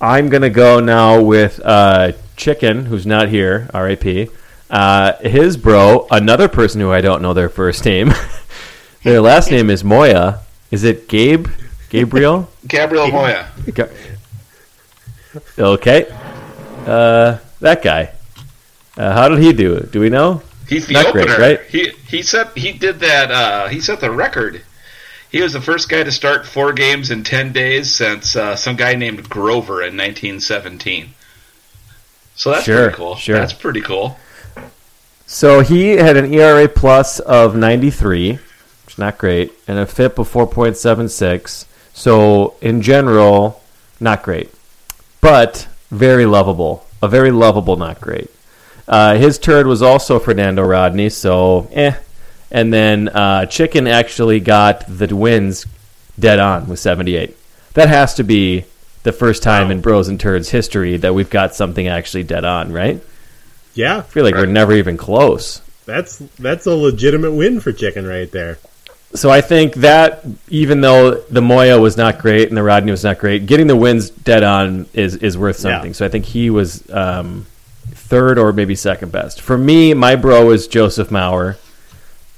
I'm going to go now with uh, Chicken, who's not here, RAP. Uh, his bro, another person who I don't know their first name. <laughs> their last name is Moya. Is it Gabe? Gabriel? <laughs> Gabriel Moya. Okay. Uh, that guy. Uh, how did he do? It? Do we know? He's the Not opener, great, right? He he set he did that. Uh, he set the record. He was the first guy to start four games in ten days since uh, some guy named Grover in 1917. So that's Sure, pretty cool. sure. That's pretty cool. So he had an ERA plus of 93, which is not great, and a FIP of 4.76. So in general, not great, but very lovable. A very lovable, not great. Uh, his turd was also Fernando Rodney, so eh. And then uh, Chicken actually got the wins dead on with 78. That has to be the first time in Bros and Turds history that we've got something actually dead on, right? Yeah, I feel like we're never even close. that's that's a legitimate win for Chicken right there. So I think that even though the Moya was not great and the Rodney was not great, getting the wins dead on is is worth Yeah. something. So I think he was um, third or maybe second best. For me, my bro is Joseph Mauer.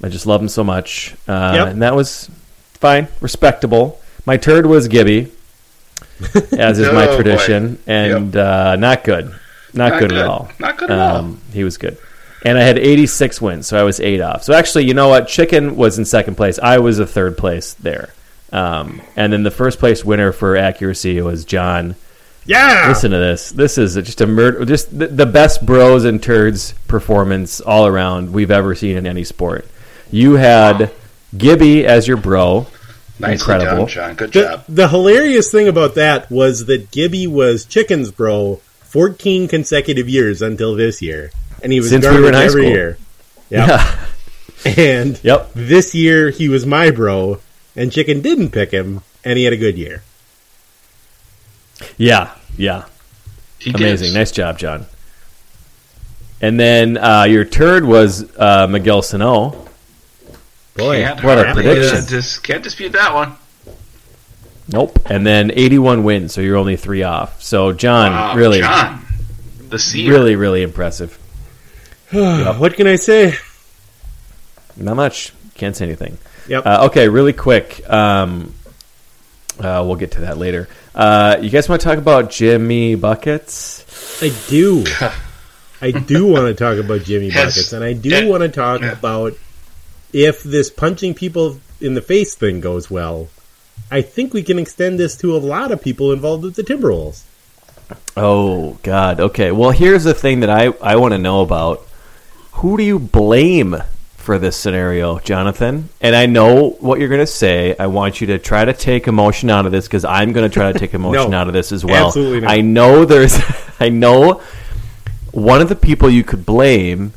I just love him so much, uh, Yep. and that was fine, respectable. My turd was Gibby, <laughs> as is my Oh, boy. tradition, and uh, not good, not, Not good, good. at all. Not good at all. Um, he was good. And I had 86 wins, so I was eight off. So actually, you know what? Chicken was in second place. I was a third place there. Um, and then the first place winner for accuracy was John. Yeah, Listen to this. This is just a murder. Just the, the best bros and turds performance all around we've ever seen in any sport. You had Gibby as your bro. Nicely Incredible. done, John. Good The, job. the hilarious thing about that was that Gibby was Chicken's bro 14 consecutive years until this year. And he was Since we were in high every school. year. Yep. Yeah. And <laughs> Yep. this year he was my bro, and Chicken didn't pick him, and he had a good year. Yeah. Yeah. He Amazing. did. Nice job, John. And then uh, your turd was uh, Miguel Sano. Boy, Can't what a prediction. dis- can't dispute that one. Nope. And then 81 wins, so you're only three off. So, John, Wow, really, John, the seer. really, really impressive. <sighs> what can I say? Not much. Can't say anything. Yep. Uh, okay, really quick. Um, uh, we'll get to that later. Uh, you guys want to talk about Jimmy Buckets? I do. <laughs> I do want to talk about Jimmy Buckets, and I do Yeah. want to talk Yeah. about if this punching people in the face thing goes well. I think we can extend this to a lot of people involved with the Timberwolves. Oh, God. Okay. Well, here's the thing that I, I want to know about. Who do you blame for this scenario, Jonathan? And I know what you're going to say. I want you to try to take emotion out of this because I'm going to try to take <laughs> emotion No. out of this as well. Absolutely not. I know there's. <laughs> I know one of the people you could blame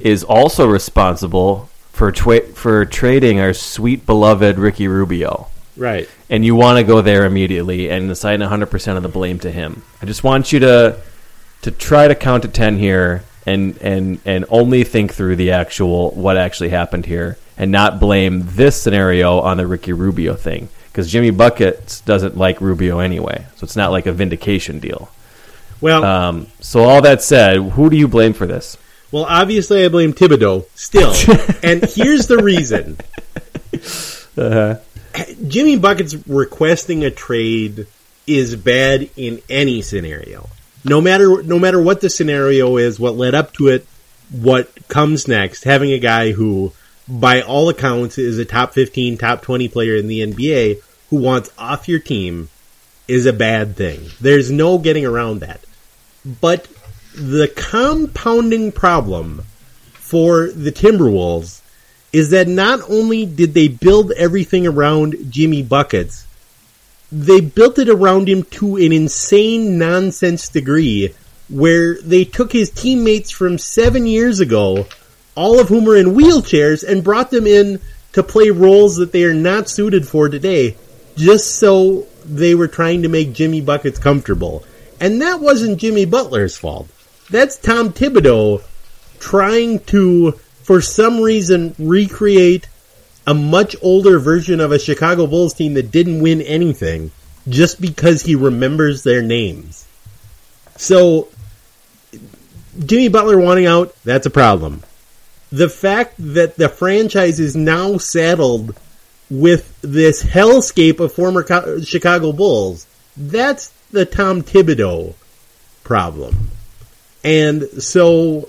is also responsible for twa- for trading our sweet beloved Ricky Rubio Right. and you want to go there immediately and assign 100% of the blame to him. I just want you to to try to count to 10 here and and and only think through the actual what actually happened here and not blame this scenario on the Ricky Rubio thing because Jimmy Buckets doesn't like Rubio anyway. So it's not like a vindication deal. Well, Um, so all that said, who do you blame for this? well, obviously I blame Thibodeau still, <laughs> and here's the reason. Jimmy Buckets requesting a trade is bad in any scenario. No matter no matter what the scenario is, what led up to it, what comes next, having a guy who by all accounts is a top 15, top 20 player in the NBA who wants off your team is a bad thing. There's no getting around that. But the compounding problem for the Timberwolves is that not only did they build everything around Jimmy Buckets, they built it around him to an insane nonsense degree where they took his teammates from seven years ago, all of whom are in wheelchairs, and brought them in to play roles that they are not suited for today, just so they were trying to make Jimmy Buckets comfortable. And that wasn't Jimmy Butler's fault. That's Tom Thibodeau trying to, for some reason, recreate a much older version of a Chicago Bulls team that didn't win anything just because he remembers their names. So, Jimmy Butler wanting out, that's a problem. The fact that the franchise is now saddled with this hellscape of former Chicago Bulls, that's the Tom Thibodeau problem. And so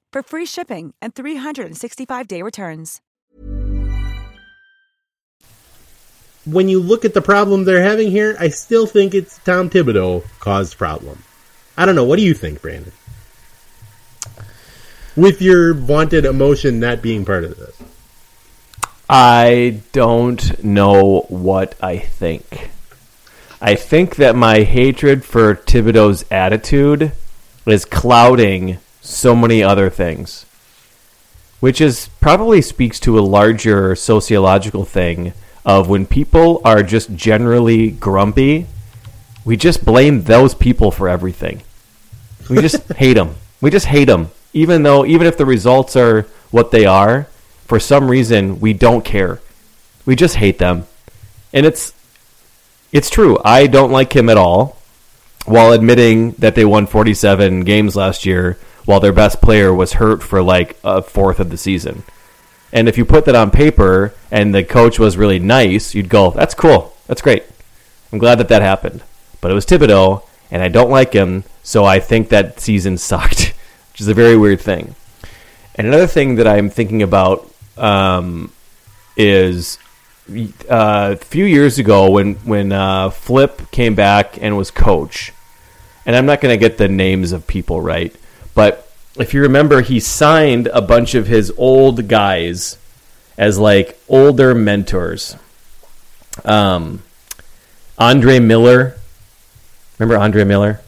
for free shipping and 365-day returns. When you look at the problem they're having here, I still think it's Tom Thibodeau caused problem. I don't know. What do you think, Brandon? With your vaunted emotion not being part of this. I don't know what I think. I think that my hatred for Thibodeau's attitude is clouding so many other things, which is probably speaks to a larger sociological thing of when people are just generally grumpy, we just blame those people for everything. We just <laughs> hate them. We just hate them, even though even if the results are what they are, for some reason we don't care. We just hate them, and it's it's true. I don't like him at all. While admitting that they won 47 games last year, while their best player was hurt for like a fourth of the season. And if you put that on paper and the coach was really nice, you'd go, "That's cool. That's great. I'm glad that that happened." But it was Thibodeau, and I don't like him, so I think that season <laughs> sucked, which is a very weird thing. And another thing that I'm thinking about um, is uh, a few years ago when when uh, Flip came back and was coach, and I'm not going to get the names of people right, but if you remember, he signed a bunch of his old guys as like older mentors. Um, Andre Miller, remember Andre Miller?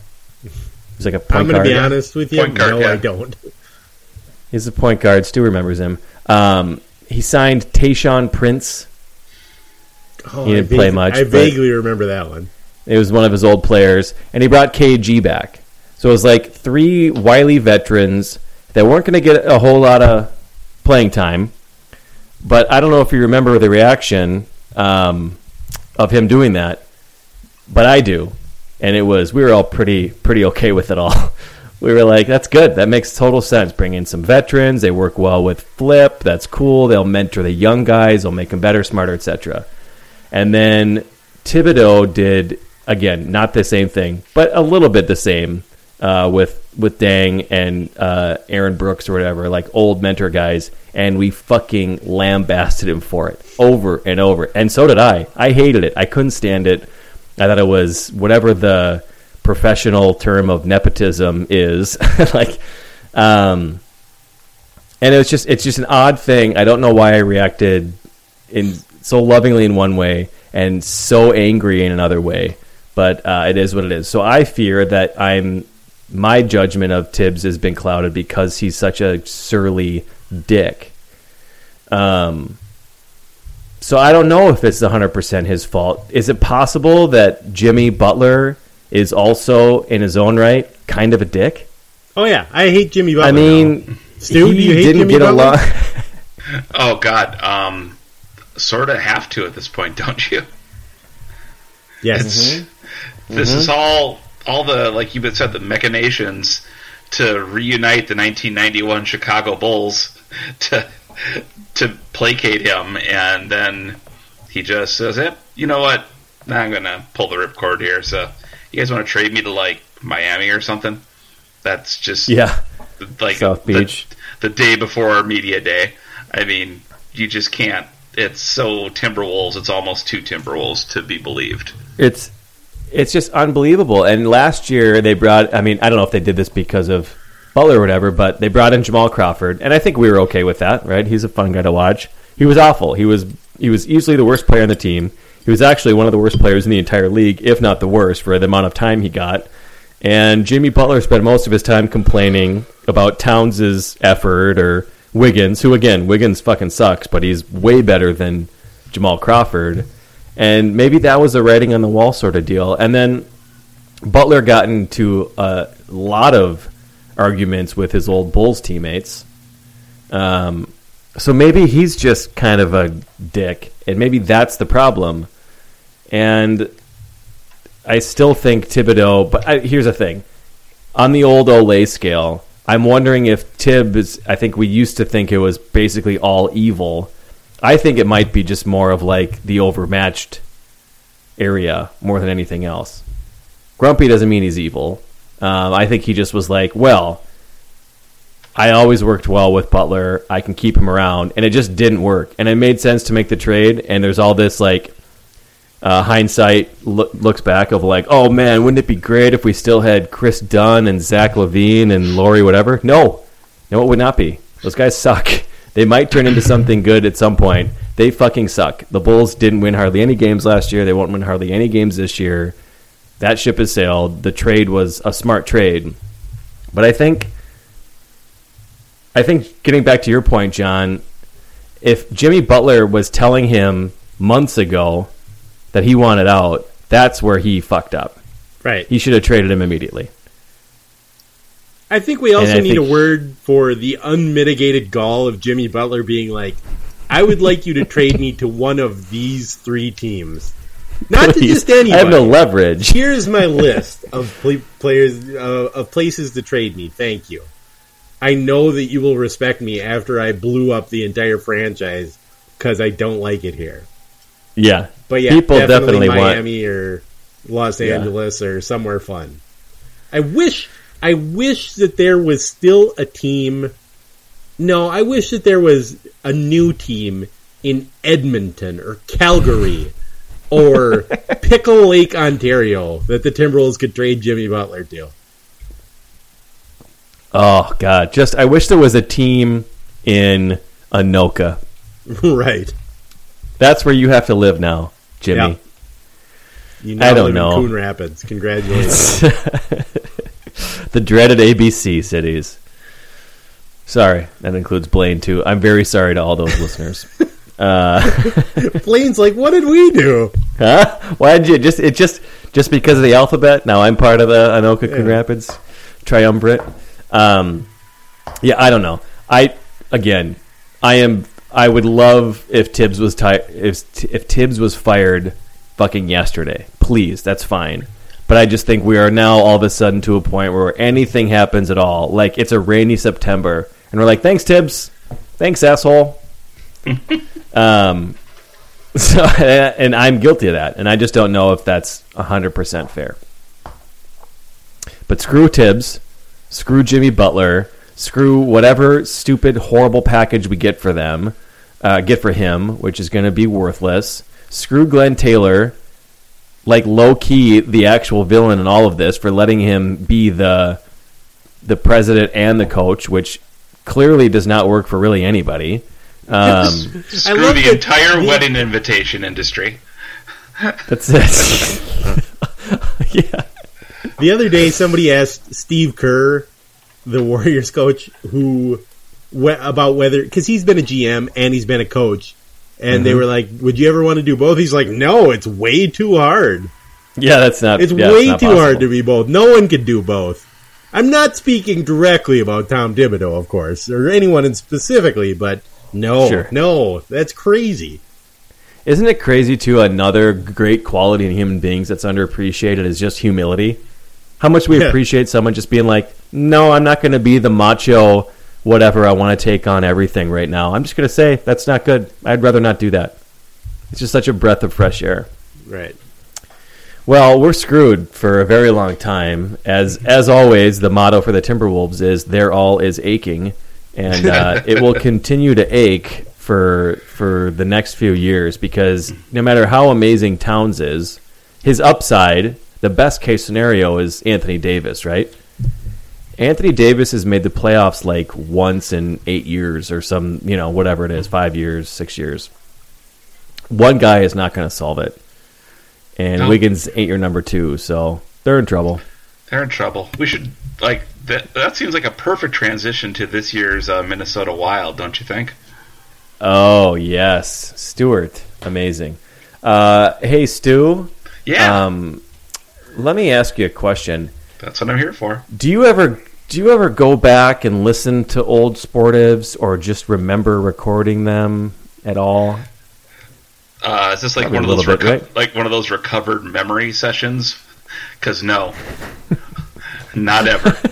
He's like a point guard. I'm going guard. to be honest with you. Point guard, no, yeah. I don't. He's a point guard. Stu remembers him. Um, he signed Tayshaun Prince. Oh, He didn't I play vague- much, I vaguely remember that one. It was one of his old players, and he brought KG back. So it was like three wily veterans that weren't going to get a whole lot of playing time. But I don't know if you remember the reaction um, of him doing that, but I do, and it was we were all pretty pretty okay with it all. <laughs> We were like, "That's good. That makes total sense. Bring in some veterans. They work well with Flip. That's cool. They'll mentor the young guys. They'll make them better, smarter, etc." And then Thibodeau did again, not the same thing, but a little bit the same uh, with with Deng and uh, Aaron Brooks or whatever, like old mentor guys, and we fucking lambasted him for it over and over. And so did I. I hated it. I couldn't stand it. I thought it was whatever the professional term of nepotism is, <laughs> like. Um, and it was just it's just an odd thing. I don't know why I reacted in so lovingly in one way and so angry in another way, but uh, it is what it is. So I fear that I'm my judgment of Thibs has been clouded because he's such a surly dick. Um. So I don't know if it's 100% his fault. Is it possible that Jimmy Butler is also in his own right kind of a dick? Oh yeah, I hate Jimmy Butler. I now. mean, Stu, he do you hate didn't Jimmy get Butler? along. <laughs> Oh God, um, sort of have to at this point, don't you? yes, It's this is all all the like you've said the machinations to reunite the 1991 Chicago Bulls <laughs> to to placate him, and then he just says, "Yep, you know what? I'm gonna pull the ripcord here. So you guys want to trade me to like Miami or something? That's just yeah. like South the- Beach. the, day before media day. I mean, you just can't. It's so Timberwolves. It's almost too Timberwolves to be believed. It's it's just unbelievable. And last year they brought. I mean, I don't know if they did this because of Butler or whatever, but they brought in Jamal Crawford, and I think we were okay with that, right? He's a fun guy to watch. He was awful. He was he was easily the worst player on the team. He was actually one of the worst players in the entire league, if not the worst, for the amount of time he got. And Jimmy Butler spent most of his time complaining about Towns' effort or Wiggins, who again, Wiggins fucking sucks, but he's way better than Jamal Crawford. And maybe that was a writing on the wall sort of deal. And then Butler got into a lot of arguments with his old Bulls teammates. Um, so maybe he's just kind of a dick, and maybe that's the problem. And I still think Thibodeau, but I, here's the thing: on the old OLE scale, I'm wondering if Thibs. I think we used to think it was basically all evil. I think it might be just more of like the overmatched area more than anything else. Grumpy doesn't mean he's evil. Um, I think he just was like, well, I always worked well with Butler. I can keep him around, and it just didn't work. And it made sense to make the trade. And there's all this like uh, hindsight lo- looks back of like, oh man, wouldn't it be great if we still had Kris Dunn and Zach LaVine and Lauri whatever? No, no, it would not be. Those guys suck. <laughs> They might turn into something good at some point. They fucking suck. The Bulls didn't win hardly any games last year. They won't win hardly any games this year. That ship has sailed. The trade was a smart trade, but I think I think getting back to your point, John, if Jimmy Butler was telling him months ago that he wanted out, that's where he fucked up. Right. He should have traded him immediately. I think we also need think- a word for the unmitigated gall of Jimmy Butler being like, I would like you to trade me to one of these three teams. Not to <laughs> just anybody. I have no leverage. Here's my <laughs> list of pl- players uh, of places to trade me. Thank you. I know that you will respect me after I blew up the entire franchise because I don't like it here. Yeah. But yeah, people definitely, definitely, want. Miami or Los Yeah. Angeles or somewhere fun. I wish I wish that there was still a team. No, I wish that there was a new team in Edmonton or Calgary or <laughs> Pickle Lake, Ontario that the Timberwolves could trade Jimmy Butler to. Oh God! Just I wish there was a team in Anoka. <laughs> right. That's where you have to live now, Jimmy. Yeah. You now I don't live in. Coon Rapids. Congratulations. <laughs> the dreaded ABC cities. Sorry, that includes Blaine too. I'm very sorry to all those listeners. <laughs> Uh, <laughs> Blaine's like, what did we do? Huh? Why did you just it just just because of the alphabet? Now I'm part of the Anoka Coon Yeah. Rapids triumvirate. Um, yeah, I don't know. I again, I am. I would love if Thibs was ti- if if Thibs was fired fucking yesterday. Please, that's fine. But I just think we are now all of a sudden to a point where anything happens at all, like it's a rainy September, and we're like, "Thanks, Thibs. Thanks, asshole." <laughs> um, <laughs> so, and I'm guilty of that, and I just don't know if that's hundred percent fair. But screw Thibs, screw Jimmy Butler, screw whatever stupid, horrible package we get for them, uh, get for him, which is going to be worthless. Screw Glen Taylor, like low key the actual villain in all of this for letting him be the the president and the coach, which clearly does not work for really anybody. Um, <laughs> Screw love the that entire the- wedding invitation industry. <laughs> <laughs> that's it. yeah. The other day, somebody asked Steve Kerr, the Warriors coach, who about whether because he's been a GM and he's been a coach, and Mm-hmm. they were like, "Would you ever want to do both?" He's like, "No, it's way too hard. Yeah, that's not. It's yeah, way not too possible. hard to be both. No one could do both." I'm not speaking directly about Tom Thibodeau, of course, or anyone in specifically, but no, Sure. no, that's crazy. Isn't it crazy too? Another great quality in human beings that's underappreciated is just humility. How much we Yeah. appreciate someone just being like, "No, I'm not going to be the macho whatever. I want to take on everything right now. I'm just going to say that's not good. I'd rather not do that." It's just such a breath of fresh air. Right. Well, we're screwed for a very long time. As as always, the motto for the Timberwolves is "Their all is aching," and uh, <laughs> it will continue to ache for for the next few years because no matter how amazing Towns is, his upside, the best case scenario is Anthony Davis, right? Anthony Davis has made the playoffs like once in eight years or some, you know, whatever it is, five years, six years. One guy is not going to solve it, and No. Wiggins ain't your number two, so they're in trouble. They're in trouble. We should like that. That seems like a perfect transition to this year's uh, Minnesota Wild, don't you think? Oh yes, Stewart, amazing. Uh, hey Stu, Yeah, um, let me ask you a question. That's what I'm here for. Do you ever do you ever go back and listen to old sportives or just remember recording them at all? Uh, is this like Probably one of those bit, reco- right? like one of those recovered memory sessions? Because no, <laughs> not ever. <laughs>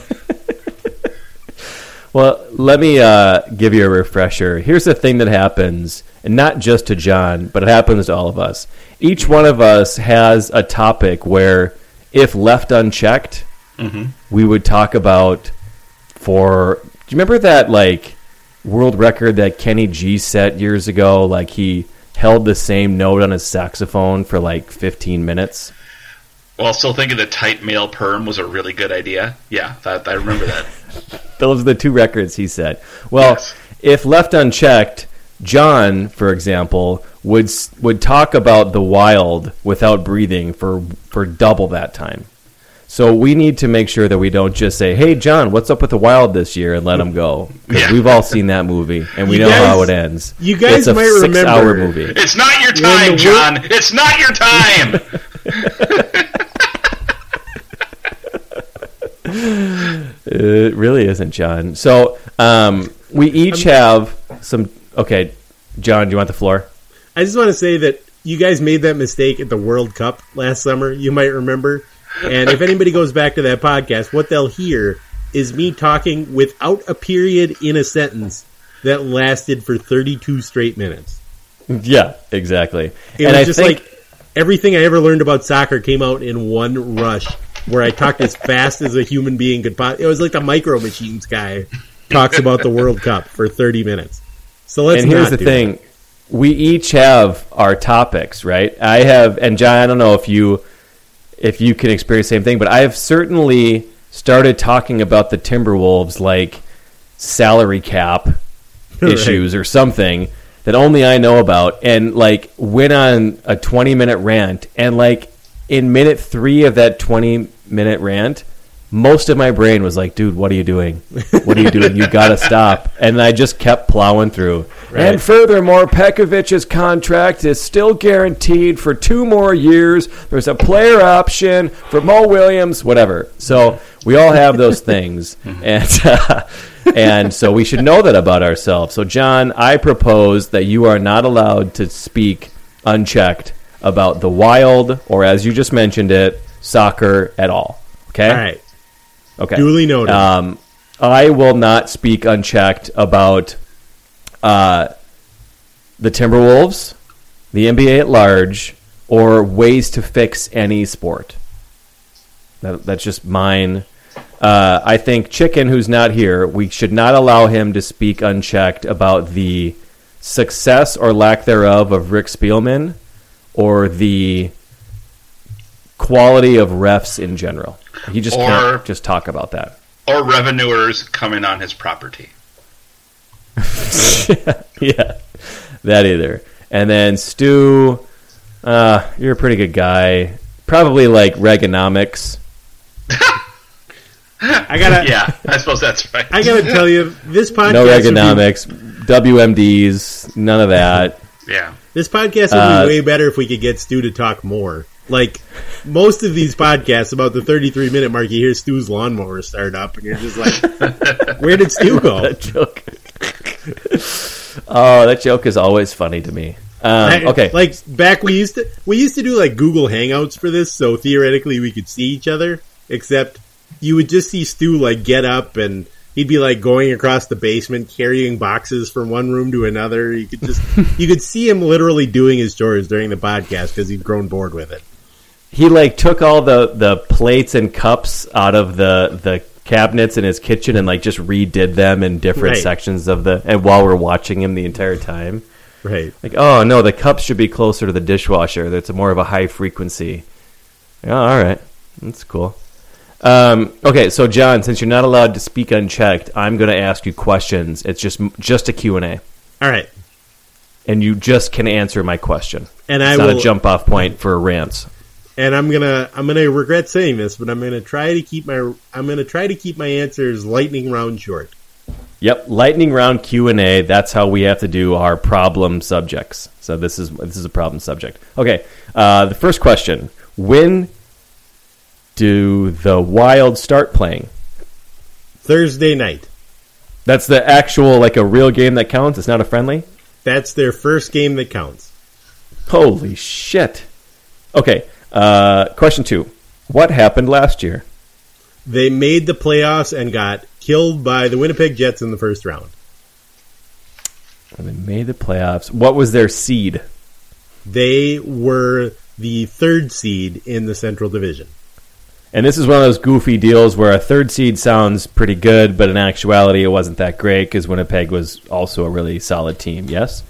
Well, let me uh, give you a refresher. Here's the thing that happens, and not just to John, but it happens to all of us. Each one of us has a topic where, if left unchecked, Mm-hmm. we would talk about for. Do you remember that like world record that Kenny G set years ago? Like he held the same note on his saxophone for like 15 minutes. While still thinking the tight male perm was a really good idea. Yeah, that, I remember that. <laughs> Those are the two records he set. Well, Yes. if left unchecked, John, for example, would would talk about the wild without breathing for for double that time. So we need to make sure that we don't just say, "Hey, John, what's up with the wild this year?" and let him go. 'Cause Yeah. We've all seen that movie, and we You know guys- how it ends. you guys it's a might six-hour remember- movie. It's not your time, the John. It's not your time. <laughs> It really isn't, John. So um, we each have some. Okay, John, do you want the floor? I just want to say that you guys made that mistake at the World Cup last summer. You might remember. And if anybody goes back to that podcast, what they'll hear is me talking without a period in a sentence that lasted for 32 straight minutes. Yeah, exactly. It and was I just think, like everything I ever learned about soccer came out in one rush where I talked as fast as a human being could. Po- it was like the Micro Machines guy talks about the World Cup for 30 minutes. So let's and here's the thing we each have our topics right i have and john i don't know if you if you can experience the same thing. But i have certainly started talking about the timberwolves like salary cap <laughs> Right. issues or something that only i know about. And like went on a 20 minute rant. And like in minute three of that 20 minute rant most of my brain was like, dude, what are you doing? What are you doing? You got to stop. And I just kept plowing through. And furthermore, Pekovic's contract is still guaranteed for two more years. There's a player option for Mo Williams, whatever. So we all have those <laughs> things. and, uh, and so we should know that about ourselves. So, John, I propose that you are not allowed to speak unchecked about the wild, or as you just mentioned it, soccer at all. Okay? All right. Okay. Duly noted. Um, I will not speak unchecked about uh, the Timberwolves, the NBA at large, or ways to fix any sport. That, that's just mine. Uh, I think Chicken, who's not here, we should not allow him to speak unchecked about the success or lack thereof of Rick Spielman or the quality of refs in general. He just Or- can't just talk about that. or revenuers coming on his property. <laughs> yeah, that either. And then Stu, uh, you're a pretty good guy. Probably like Reaganomics. I gotta, <laughs> Yeah, I suppose that's right. I gotta tell you, this podcast, No would be, WMDs, none of that. Yeah. this podcast would Uh, be way better if we could get Stu to talk more. Like most of these podcasts, about the thirty-three minute mark, you hear Stu's lawnmower start up, and you're just like, <laughs> "Where did Stu go?" That joke. oh, that joke is always funny to me. Um, okay, like back we used to we used to do like Google Hangouts for this, so theoretically we could see each other. Except you would just see Stu like get up and he'd be like going across the basement carrying boxes from one room to another. You could just <laughs> you could see him literally doing his chores during the podcast because he'd grown bored with it. He like took all the the plates and cups out of the the cabinets in his kitchen and like just redid them in different Right. sections of the and while we're watching him the entire time. Right. Like, oh no, the cups should be closer to the dishwasher. That's more of a high frequency. Yeah, all right, that's cool. Um, okay, so John, since you're not allowed to speak unchecked, I'm going to ask you questions. It's just just a Q and A, All right, and you just can answer my question. and It's I not will. a jump off point for rants. And I'm gonna I'm gonna regret saying this, but I'm gonna try to keep my I'm gonna try to keep my answers lightning round short. Yep, lightning round Q and A. That's how we have to do our problem subjects. So this is this is a problem subject. Okay, uh, the first question: When do the Wild start playing? Thursday night. That's the actual like a real game that counts. It's not a friendly. That's their first game that counts. Holy shit! Okay, uh, question two: What happened last year? They made the playoffs and got killed by the Winnipeg Jets in the first round. When they made the playoffs, what was their seed? They were the third seed in the Central Division. And this is one of those goofy deals where a third seed sounds pretty good, but in actuality, it wasn't that great because Winnipeg was also a really solid team. Yes.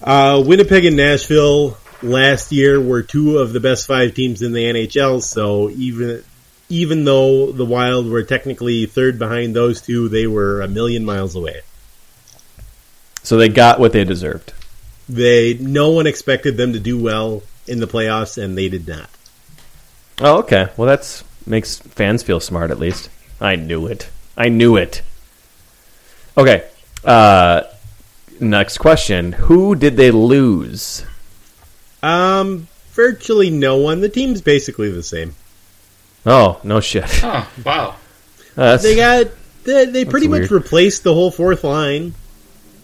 Uh, Winnipeg and Nashville last year were two of the best five teams in the NHL. So even even though the Wild were technically third behind those two, they were a million miles away. So they got what they deserved. They no one expected them to do well in the playoffs, and they did not. Oh, okay. Well, that's makes fans feel smart at least. I knew it. I knew it. Okay. Uh, next question: Who did they lose? Um, virtually no one. The team's basically the same. Oh, no shit. <laughs> Oh, wow. That's, They got they, they pretty much replaced the whole fourth line,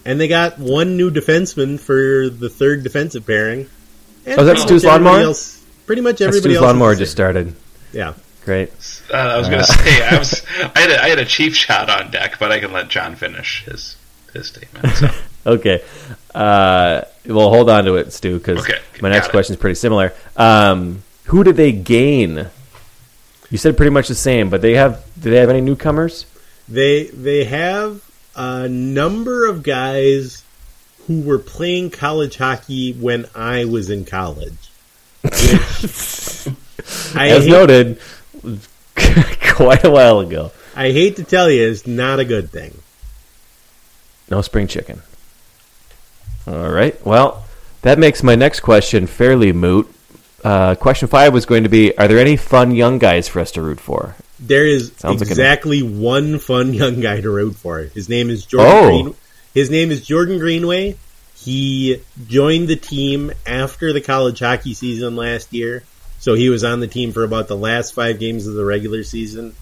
and they got one new defenseman for the third defensive pairing. And Oh, pretty that's Stu much everybody Lawnmower? else- Pretty much that's everybody Stu else. is Lawnmower just started. Yeah. Great. Uh, I was going to say I <laughs> was I had a, I had a cheap shot on deck, but I can let John finish his his statement. So. <laughs> Okay. Uh, well, hold on to it, Stu, because Okay, my next question is pretty similar. Um, who did they gain? You said pretty much the same, but they have. Do they have any newcomers? They they have a number of guys who were playing college hockey when I was in college. <laughs> I As hate, noted, <laughs> quite a while ago. I hate to tell you, it's not a good thing. No spring chicken. All right. Well, that makes my next question fairly moot. Uh, question five was going to be: Are there any fun young guys for us to root for? There is Sounds like an- exactly one fun young guy to root for. His name is Jordan. Oh. Green, his name is Jordan Greenway. He joined the team after the college hockey season last year, so he was on the team for about the last five games of the regular season,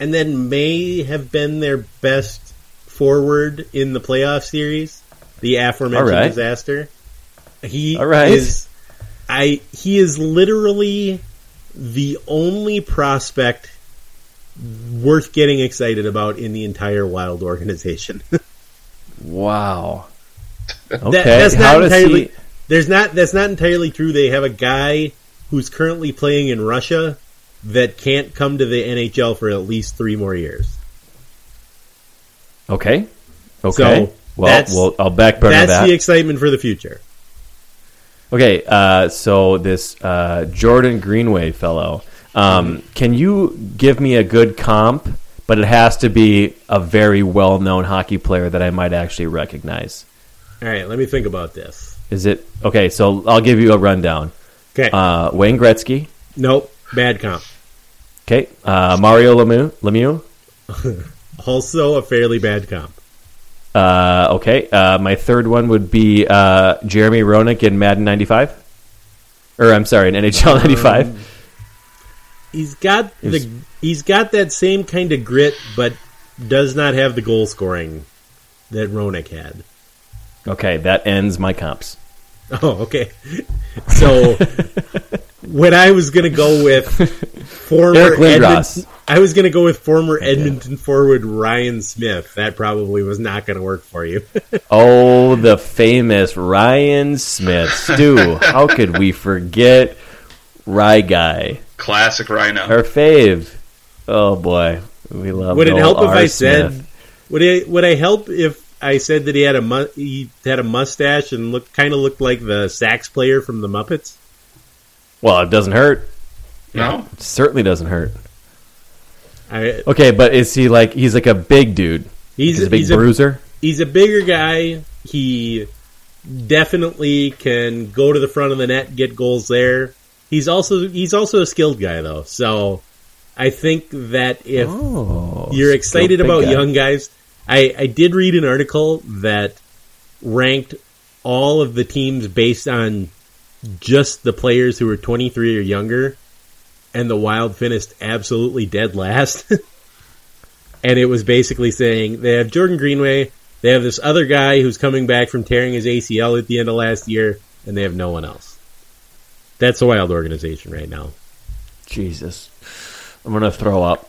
and then may have been their best forward in the playoff series, the aforementioned right. disaster. He All right. is, I he is literally the only prospect worth getting excited about in the entire Wild organization. <laughs> Wow. Okay. That- that's How not does entirely. he? There's not. That's not entirely true. They have a guy who's currently playing in Russia that can't come to the NHL for at least three more years. Okay. Okay. So, well, that's- well, I'll back burner That's that. the excitement for the future. Okay, uh, so this uh, Jordan Greenway fellow, um, can you give me a good comp? But it has to be a very well-known hockey player that I might actually recognize. All right, let me think about this. Is it okay? So I'll give you a rundown. Okay, Uh, Wayne Gretzky. nope, bad comp. Okay, uh, Mario Lemieux. Lemieux. <laughs> Also a fairly bad comp. Uh, okay, uh, my third one would be uh, Jeremy Roenick in Madden '95, or I'm sorry, in NHL '95. He's got the he's got that same kind of grit, but does not have the goal scoring that Roenick had. Okay, that ends my comps. Oh, okay. So <laughs> when I was going to go with former Eric Lindros. Edmonton, I was going to go with former Edmonton forward Ryan Smyth. That probably was not going to work for you. <laughs> Oh, the famous Ryan Smyth. Stu, how could we forget Rye Guy? Classic Rhino. Our fave. Oh, boy. We love would it old help if R. I said? Would it would I help if I said that he had a mu- he had a mustache and looked kind of looked like the sax player from the Muppets? Well, it doesn't hurt. no? It certainly doesn't hurt. I, Okay, but is he like he's like a big dude? he's, He's a big he's bruiser. he's a bigger guy. He definitely can go to the front of the net, get goals there. He's also he's also a skilled guy though. So I think that if oh, you're excited about guy. young guys, I, I did read an article that ranked all of the teams based on just the players who were 23 or younger, and the Wild finished absolutely dead last. <laughs> and it was basically saying they have Jordan Greenway, they have this other guy who's coming back from tearing his ACL at the end of last year, and they have no one else. That's the Wild organization right now. Jesus, I'm gonna throw up.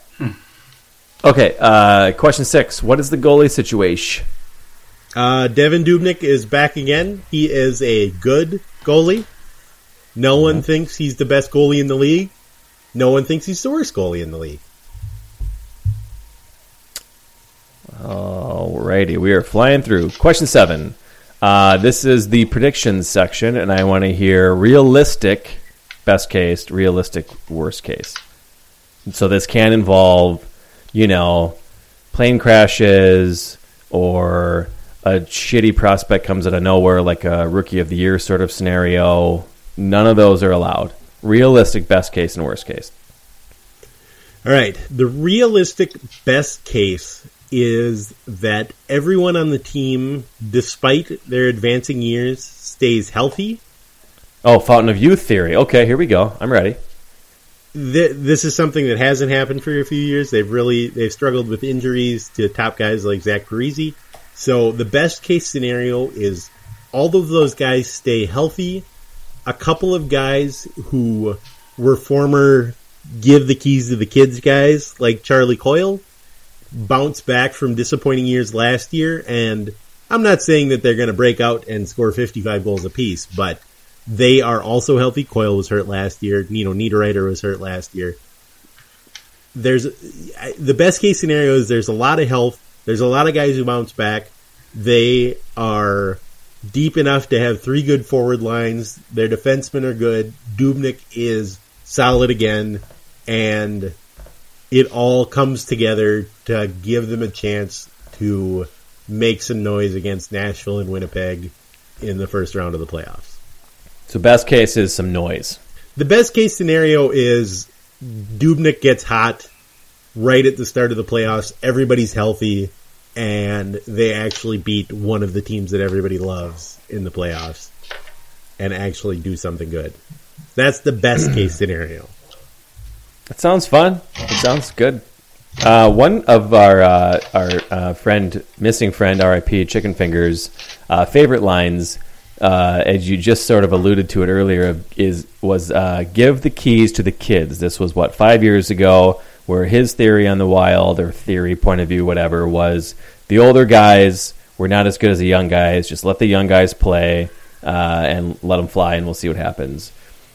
Okay, uh, question six. What is the goalie situation? Uh, Devan Dubnyk is back again. He is a good goalie. No one thinks he's the best goalie in the league. No one thinks he's the worst goalie in the league. Alrighty, we are flying through. Question seven. Uh, this is the predictions section, and I want to hear realistic best case, realistic worst case. So this can involve, you know, plane crashes or a shitty prospect comes out of nowhere, like a rookie of the year sort of scenario. None of those are allowed. Realistic best case and worst case. All right. The realistic best case is that everyone on the team, despite their advancing years, stays healthy. Oh, fountain of youth theory. Okay, here we go. I'm ready. Th- This is something that hasn't happened for a few years. They've really they've struggled with injuries to top guys like Zach Parise. So the best case scenario is all of those guys stay healthy. A couple of guys who were former give the keys to the kids guys, like Charlie Coyle, bounce back from disappointing years last year. And I'm not saying that they're going to break out and score 55 goals apiece, but they are also healthy. Coyle was hurt last year. You know, Niederreiter was hurt last year. There's the best case scenario is there's a lot of health. There's a lot of guys who bounce back. They are deep enough to have three good forward lines. Their defensemen are good. Dubnyk is solid again, and it all comes together to give them a chance to make some noise against Nashville and Winnipeg in the first round of the playoffs. So best case is some noise. The best case scenario is Dubnyk gets hot right at the start of the playoffs. Everybody's healthy, and they actually beat one of the teams that everybody loves in the playoffs and actually do something good. That's the best <clears throat> case scenario. That sounds fun. It sounds good. Uh, one of our uh, our uh, friend, missing friend, R.I.P. Chicken Fingers, uh, favorite lines, uh, as you just sort of alluded to it earlier, is was uh, "Give the keys to the kids." This was what five years ago, where his theory on the Wild or theory point of view, whatever, was the older guys were not as good as the young guys. Just let the young guys play uh, and let them fly, and we'll see what happens.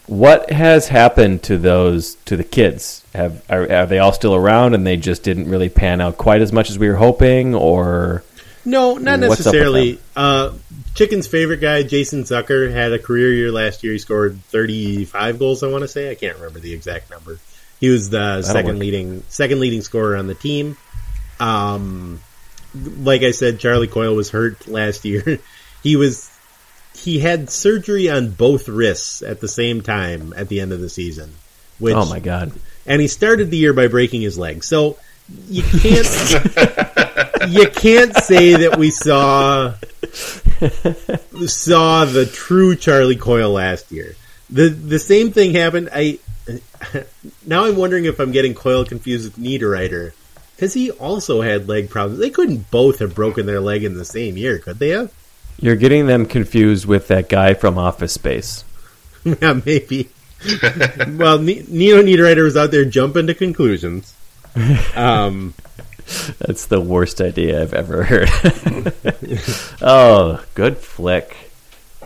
What has happened to those to the kids? Have are, are they all still around and they just didn't really pan out quite as much as we were hoping, or No, not What's up with necessarily. Uh, Chicken's favorite guy, Jason Zucker, had a career year last year. He scored 35 goals, I want to say. I can't remember the exact number. He was the second work. leading second leading scorer on the team. Um, like I said, Charlie Coyle was hurt last year. <laughs> he was he had surgery on both wrists at the same time at the end of the season. Which, oh my god, and he started the year by breaking his leg. So you can't <laughs> you can't say that we saw <laughs> saw the true Charlie Coyle last year. The the same thing happened. I now I'm wondering if I'm getting Coyle confused with Niederreiter because he also had leg problems. They couldn't both have broken their leg in the same year, could they have? you're getting them confused with that guy from Office Space. <laughs> yeah, maybe. well, Nino Niederreiter was out there jumping to conclusions. <laughs> Um, That's the worst idea I've ever heard. <laughs> oh, good flick.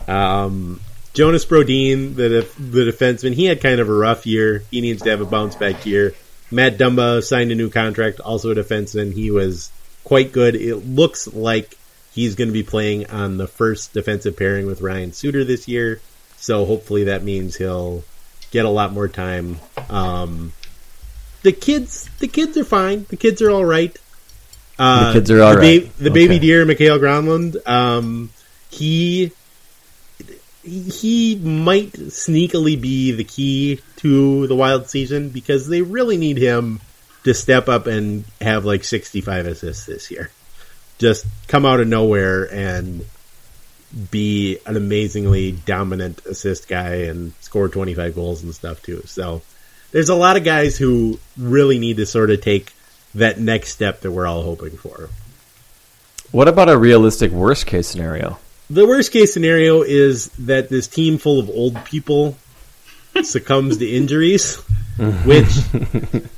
Um, Jonas Brodin, the def- the defenseman, he had kind of a rough year. He needs to have a bounce back year. Matt Dumba signed a new contract, also a defenseman. He was quite good. It looks like he's going to be playing on the first defensive pairing with Ryan Suter this year. So hopefully that means he'll get a lot more time. Um, the kids the kids are fine. The kids are all right. Uh, The kids are all the right. ba- the baby Okay. deer, Mikael Granlund, um, he he might sneakily be the key to the Wild season because they really need him to step up and have like 65 assists this year. Just come out of nowhere and be an amazingly dominant assist guy and score 25 goals and stuff too. So there's a lot of guys who really need to sort of take that next step that we're all hoping for. What about a realistic worst case scenario? The worst case scenario is that this team full of old people <laughs> succumbs to injuries, <laughs> which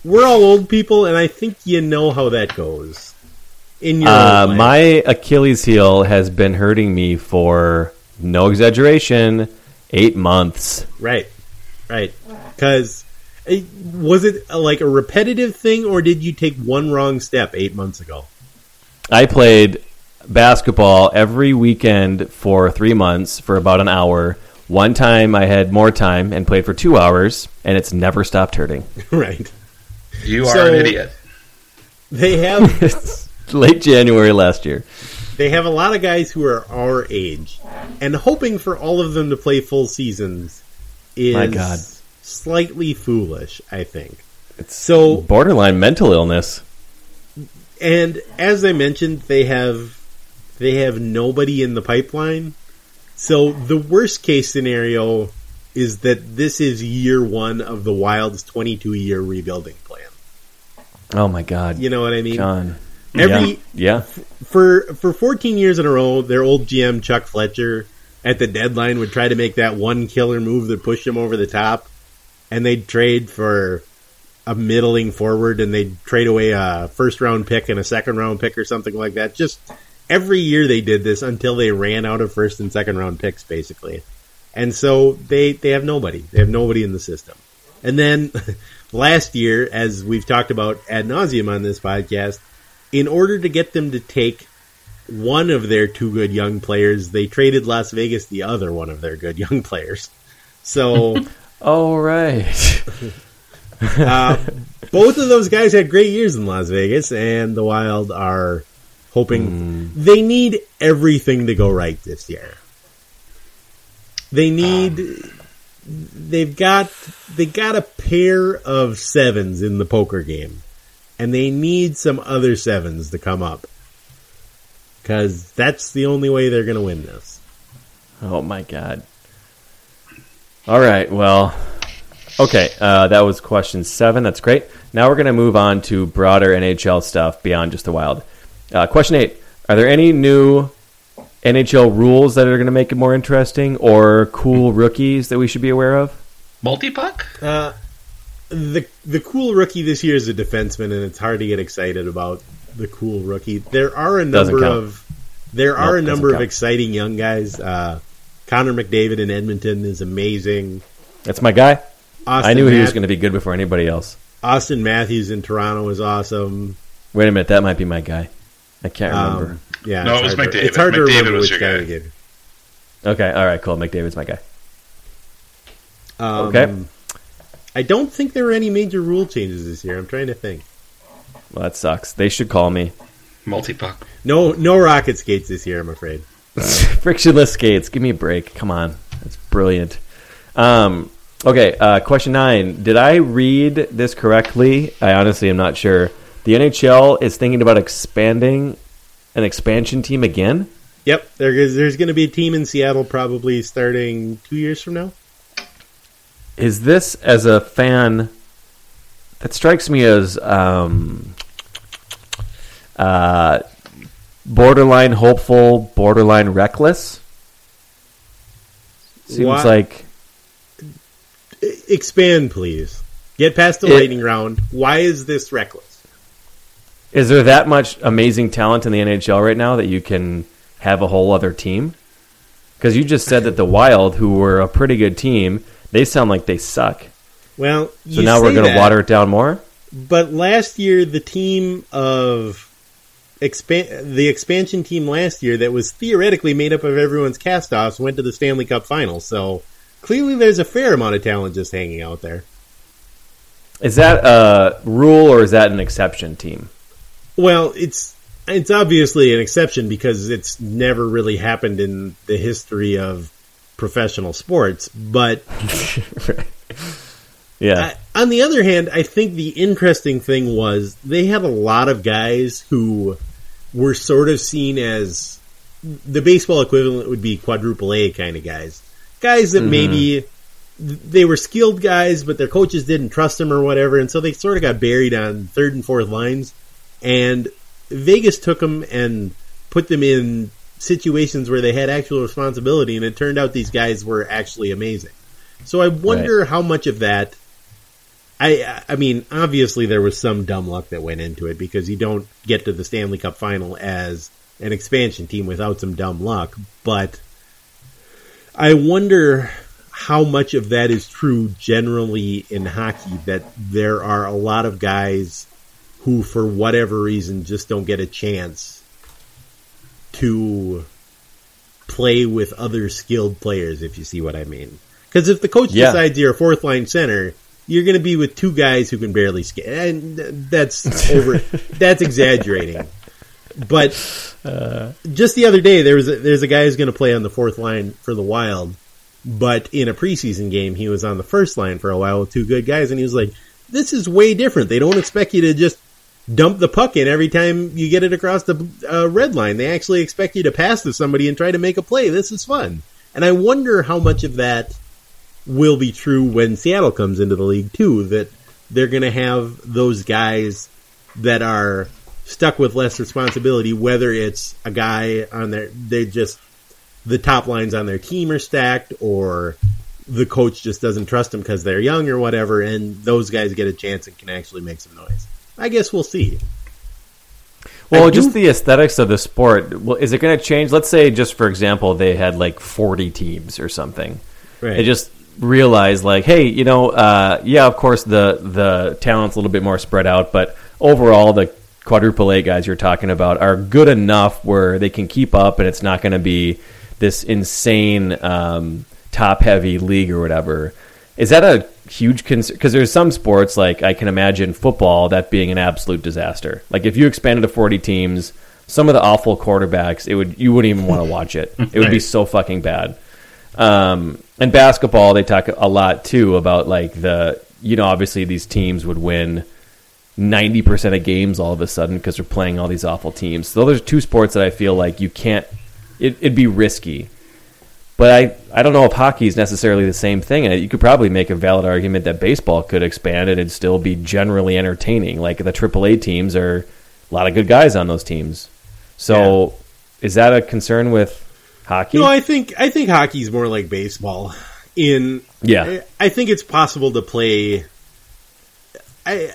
we're all old people, and I think you know how that goes. In your Uh, my Achilles heel has been hurting me for no exaggeration, eight months. right, right, because was it uh, like a repetitive thing, or did you take one wrong step eight months ago? I played basketball every weekend for three months for about an hour. One time I had more time and played for two hours, and it's never stopped hurting. <laughs> right. You are So- an idiot. They have It's <laughs> late January last year. they have a lot of guys who are our age, and hoping for all of them to play full seasons is My God. slightly foolish. I think. It's So- borderline mental illness. And as I mentioned, they have they have nobody in the pipeline. So the worst case scenario is that this is year one of the Wild's 22 year rebuilding plan. Oh my God, You know what I mean? John. Every yeah, yeah. for for 14 years in a row, their old GM Chuck Fletcher at the deadline would try to make that one killer move that pushed him over the top, and they'd trade for a middling forward, and they'd trade away a first round pick and a second round pick or something like that. Just every year they did this until they ran out of first and second round picks, basically. And so they they have nobody. They have nobody in the system. And then <laughs> last year, as we've talked about ad nauseum on this podcast, in order to get them to take one of their two good young players, they traded Las Vegas the other one of their good <laughs> young players. So <laughs> all right. uh, both of those guys had great years in Las Vegas, and the Wild are hoping they need everything to go right this year. They need. they've got they got a pair of sevens in the poker game, and they need some other sevens to come up because that's the only way they're going to win this. Oh my god. All right. Well, okay. Uh, that was question seven. That's great. Now we're going to move on to broader NHL stuff beyond just the Wild. Uh, question eight: Are there any new NHL rules that are going to make it more interesting, or cool rookies that we should be aware of? Multi puck? Uh, the the cool rookie this year is a defenseman, and it's hard to get excited about the cool rookie. There are a number of there are Nope, a number doesn't of exciting young guys. Uh, Connor McDavid in Edmonton is amazing. That's my guy. Auston I knew he was going to be good before anybody else. Auston Matthews in Toronto is awesome. Wait a minute, that might be my guy. I can't remember. Um, yeah, No, it was hard to- McDavid. It's hard to McDavid remember was which your guy guy. to get. okay, all right, cool. McDavid's my guy. Um, Okay. I don't think there were any major rule changes this year. I'm trying to think. Well, that sucks. They should call me. Multi puck. No, no rocket skates this year. I'm afraid. <laughs> Frictionless skates. Give me a break. Come on. That's brilliant. Um, okay, uh, question nine. Did I read this correctly? I honestly am not sure. The NHL is thinking about expanding an expansion team again? Yep, there is, there's going to be a team in Seattle probably starting two years from now. Is this, as a fan, that strikes me as um, uh, borderline hopeful, borderline reckless? Seems Why- like. Expand, please. Get past the It- lightning round. Why is this reckless? Is there that much amazing talent in the NHL right now that you can have a whole other team? Because you just said that the Wild, who were a pretty good team, they sound like they suck. Well, So now we're going to water it down more. But last year, the team of expan- the expansion team last year that was theoretically made up of everyone's castoffs went to the Stanley Cup Finals. So clearly, there's a fair amount of talent just hanging out there. Is that a rule or is that an exception team? Well, it's it's obviously an exception because it's never really happened in the history of professional sports. But <laughs> yeah, I, on the other hand, I think the interesting thing was they had a lot of guys who were sort of seen as the baseball equivalent would be quadruple A kind of guys, guys that mm-hmm. maybe they were skilled guys, but their coaches didn't trust them or whatever, and so they sort of got buried on third and fourth lines. And Vegas took them and put them in situations where they had actual responsibility, and it turned out these guys were actually amazing. So I wonder right. how much of that. I I mean, obviously there was some dumb luck that went into it because you don't get to the Stanley Cup final as an expansion team without some dumb luck. But I wonder how much of that is true generally in hockey that there are a lot of guys who for whatever reason just don't get a chance to play with other skilled players if you see what I mean. Because if the coach yeah. decides you're a fourth line center, you're going to be with two guys who can barely skate, and that's over. <laughs> that's exaggerating. But uh, just the other day, there was a, there's a guy who's going to play on the fourth line for the Wild, but in a preseason game, he was on the first line for a while with two good guys, and he was like, "This is way different. They don't expect you to just dump the puck in every time you get it across the uh, red line. They actually expect you to pass to somebody and try to make a play. This is fun." And I wonder how much of that will be true when Seattle comes into the league too. That they're going to have those guys that are stuck with less responsibility, whether it's a guy on their they just the top lines on their team are stacked or the coach just doesn't trust them because they're young or whatever, and those guys get a chance and can actually make some noise. I guess we'll see. Well, just the aesthetics of the sport. Well, is it going to change? Let's say, just for example, they had like forty teams or something. Right. They just realize, like, hey, you know, uh, yeah, of course the the talent's a little bit more spread out, but overall the quadruple A guys you're talking about are good enough where they can keep up, and it's not going to be this insane um, top heavy league or whatever. Is that a huge concern? Because there's some sports like I can imagine football that being an absolute disaster. Like if you expanded to 40 teams, some of the awful quarterbacks, it would you wouldn't even want to watch it. <laughs> It would be so fucking bad. Um, and basketball, they talk a lot too about like the you know obviously these teams would win. 90% of games all of a sudden because they're playing all these awful teams. So those are two sports that I feel like you can't it, would be risky. But I, I don't know if hockey is necessarily the same thing. You could probably make a valid argument that baseball could expand and it'd still be generally entertaining. Like the AAA teams are a lot of good guys on those teams. So yeah. is that a concern with hockey? No, I think I think hockey's more like baseball. In yeah, I think it's possible to play. I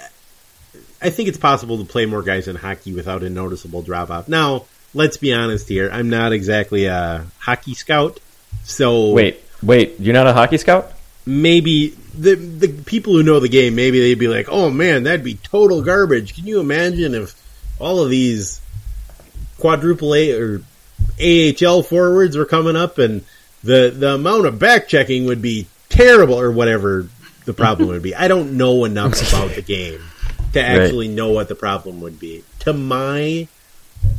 I think it's possible to play more guys in hockey without a noticeable drop off. Now, let's be honest here. I'm not exactly a hockey scout. So wait, wait, you're not a hockey scout? Maybe the the people who know the game, maybe they'd be like, "Oh man, that'd be total garbage." Can you imagine if all of these quadruple A or AHL forwards were coming up, and the the amount of back checking would be terrible, or whatever the problem would be. I don't know enough <laughs> about the game to actually right. know what the problem would be. To my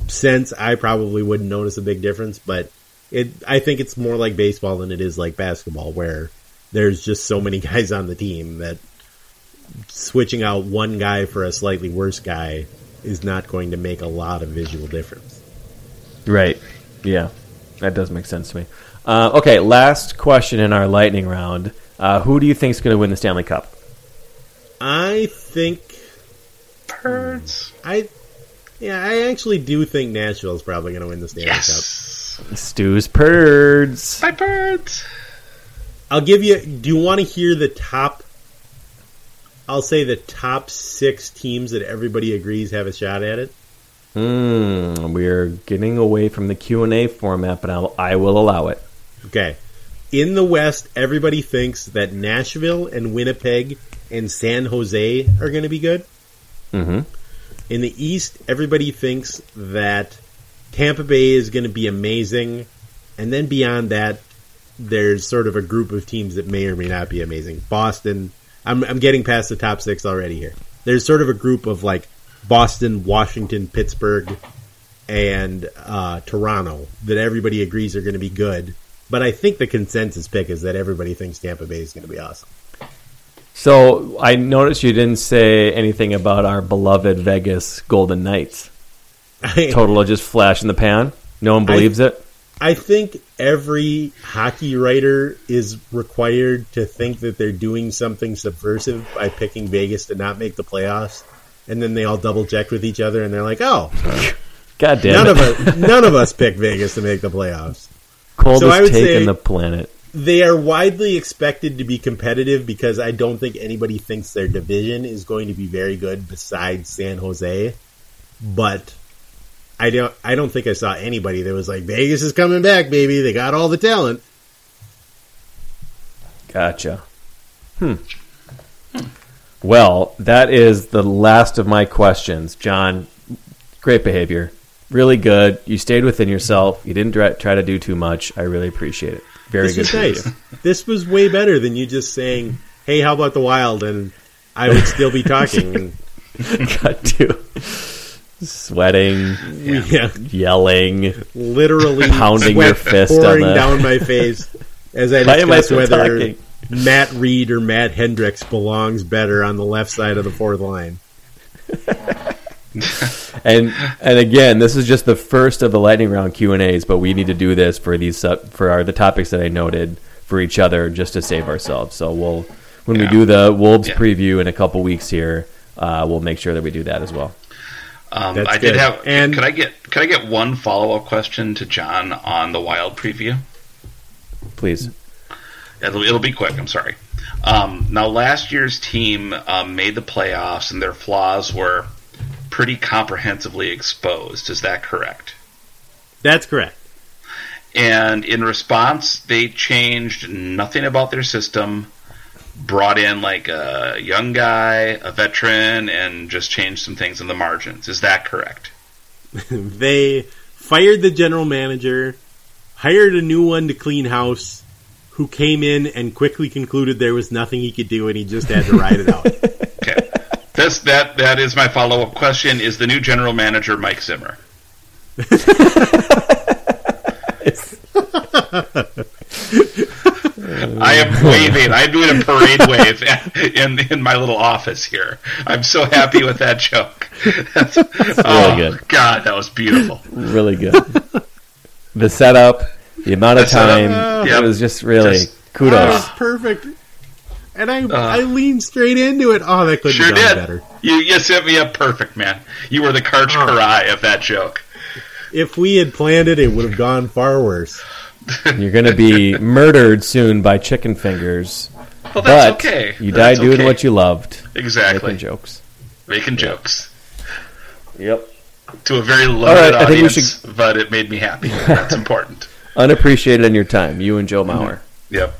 sense, I probably wouldn't notice a big difference, but it I think it's more like baseball than it is like basketball, where there's just so many <laughs> guys on the team that switching out one guy for a slightly worse guy is not going to make a lot of visual difference. Right. Yeah. That does make sense to me. Uh, okay, last question in our lightning round. Uh, who do you think is going to win the Stanley Cup? I think. Birds. I yeah, I actually do think Nashville is probably going to win the Stanley yes. Cup. Stu's Birds. My Birds. I'll give you. Do you want to hear the top? I'll say the top six teams that everybody agrees have a shot at it. Hmm. We're getting away from the Q and A format, but I'll, I will allow it. Okay. In the West, everybody thinks that Nashville and Winnipeg and San Jose are going to be good. Mm-hmm. In the East, everybody thinks that Tampa Bay is going to be amazing, and then beyond that, there's sort of a group of teams that may or may not be amazing. Boston, I'm, I'm getting past the top six already here. There's sort of a group of like Boston, Washington, Pittsburgh, and uh, Toronto that everybody agrees are going to be good. But I think the consensus pick is that everybody thinks Tampa Bay is going to be awesome. So I noticed you didn't say anything about our beloved Vegas Golden Knights. <laughs> Total of just flash in the pan. No one believes I, it. I think every hockey writer is required to think that they're doing something subversive by picking Vegas to not make the playoffs, and then they all double check with each other, and they're like, "Oh, God damn none it. of us, none of us picked Vegas to make the playoffs." Coldest So take in the planet. They are widely expected to be competitive because I don't think anybody thinks their division is going to be very good besides San Jose. But I don't I don't think I saw anybody that was like Vegas is coming back, baby. They got all the talent. Gotcha. Hmm. Well, that is the last of my questions. John, great behavior. Really good. You stayed within yourself. You didn't try try to do too much. I really appreciate it. Very this good. was nice. This was way better than you just saying, "Hey, how about the Wild?" and I would still be talking. <laughs> <laughs> Got to. Sweating, yeah, yelling. literally Pounding sweat your fist on pouring the- down my face as I <laughs> Why I discuss still whether talking? Matt Read or Matt Hendricks belongs better on the left side of the fourth line. <laughs> and and again, this is just the first of the lightning round Q and A's, but we need to do this for these for our, the topics that I noted for each other, just to save ourselves. So we'll when we do the Wolves Yeah. preview in a couple weeks here, uh, we'll make sure that we do that as well. Um, I did have. And- could I get could I get one follow up question to John on the Wild preview? Please. It'll, it'll be quick. I'm sorry. Um, now, last year's team um, made the playoffs, and their flaws were pretty comprehensively exposed. Is that correct? That's correct. And in response, they changed nothing about their system, brought in like a young guy, a veteran, and just changed some things in the margins. Is that correct? <laughs> They fired the general manager, hired a new one to clean house, who came in and quickly concluded there was nothing he could do and he just had to ride it out. <laughs> Okay. This that that is my follow up question. Is the new general manager Mike Zimmer? <laughs> I am <laughs> waving. I'm doing a parade wave <laughs> in in my little office here. I'm so happy with that joke. That's, oh, good. God, that was beautiful. Really good. the setup, the amount of The setup, time, uh, yep. it was just really Just- That kudos. was perfect. And I, uh, I leaned straight into it. Oh, that couldn't Sure have gone did. better. You you set me up perfect, man. You were the Karch. Kiraly of that joke. If we had planned it, it would have gone far worse. <laughs> You're going to be murdered soon by chicken fingers. Well, that's but okay. you That's died doing okay. what you loved. Exactly. Making jokes. Making jokes. Yep. to a very right, limited think we audience, but it made me happy. <laughs> That's important. Unappreciated in your time, you and Joe Mauer. Yep.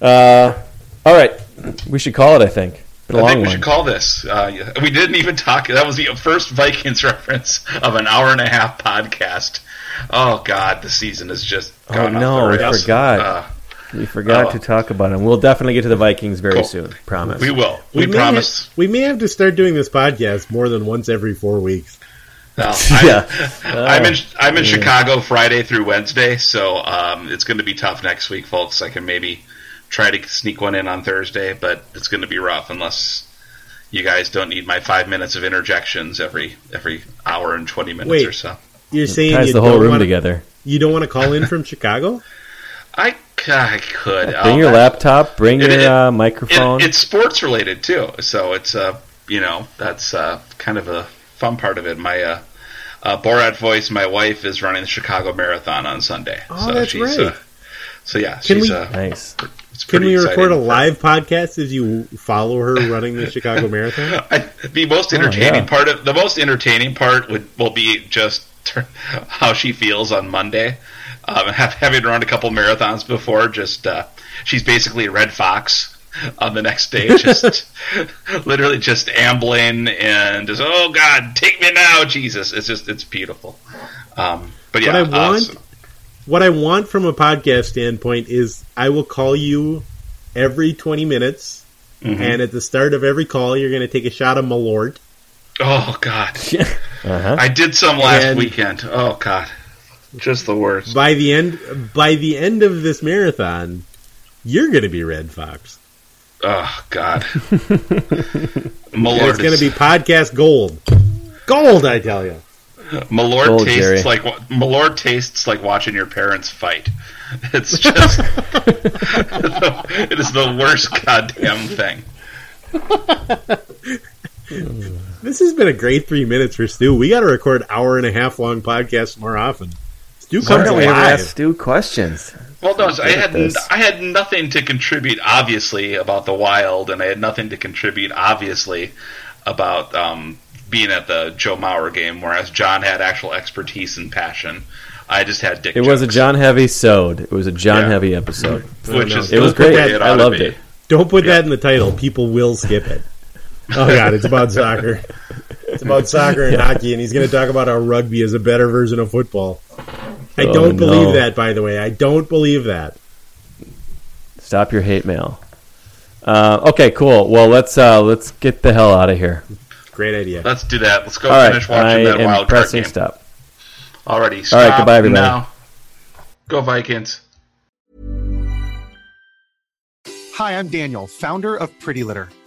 Uh, all right, we should call it. I think. I think we one. should call this. Uh, we didn't even talk. That was the first Vikings <laughs> reference of an hour and a half podcast. Oh God, the season has just Oh, gone off no, we forgot. Uh, we forgot Oh. to talk about him. We'll definitely get to the Vikings very Cool. soon. Promise. we will. We, may promise. ha- we may have to start doing this podcast more than once every four weeks. No, <laughs> I'm, Yeah. I'm in. I'm in Chicago Friday through Wednesday, so um, it's going to be tough next week, folks. I can maybe try to sneak one in on Thursday, but it's going to be rough unless you guys don't need my five minutes of interjections every every hour and twenty minutes Wait. or so. You're saying Ties you the whole don't room wanna, together. You don't want to call in from Chicago? I, I could Bring I'll- your laptop. Bring It- your it- uh, It, microphone. it's sports related too, so it's uh you know that's uh, kind of a fun part of it. My uh, uh, Borat voice, my wife is running the Chicago Marathon on Sunday. Oh, so that's she's, right. Uh, so yeah, Can she's we- uh, nice. it's Can we record a live podcast as you follow her running the Chicago Marathon? <laughs> I, the most entertaining Oh, yeah. part of the most entertaining part would will be just how she feels on Monday. Um, <laughs> have, having run a couple marathons before, just uh, she's basically a red fox on the next day, <laughs> just literally just ambling and just oh god, take me now, Jesus! It's just it's beautiful. Um, but yeah, what I want, uh, so- what I want from a podcast standpoint is, I will call you every 20 minutes, Mm-hmm. and at the start of every call, you're going to take a shot of Malort. Oh God, <laughs> Uh-huh. I did some last And- weekend. Oh God, just the worst. By the end, by the end of this marathon, you're going to be Red Fox. Oh God, <laughs> Malort it's going to be podcast gold, gold. I tell you. Malort Gold, tastes Jerry. like wa- Malort tastes like watching your parents fight. <laughs> It's <laughs> just it is the worst goddamn thing. This has been a great three minutes for Stu. We got to record hour and a half long podcasts more often. Stu Why comes don't we ever alive. ask Stu questions? Well, no, I had this. I had nothing to contribute obviously about the Wild, and I had nothing to contribute obviously about um, being at the Joe Mauer game, whereas John had actual expertise and passion. I just had dick. It was a John Heavy sode. It was a John Yeah. Heavy episode. which is It was great. way it I loved it. Don't put that in the title. People will skip it. Oh God, it's about soccer. It's about soccer and hockey, and he's going to talk about how rugby is a better version of football. I Oh, don't no. believe that, by the way. I don't believe that. Stop your hate mail. Uh, okay, cool. Well, let's uh, let's get the hell out of here. Great idea. Let's do that. Let's go All right, finish I watching that am wild card pressing game. stop. Already. All right, goodbye, everybody. Now. Go Vikings. Hi, I'm Daniel, founder of Pretty Litter.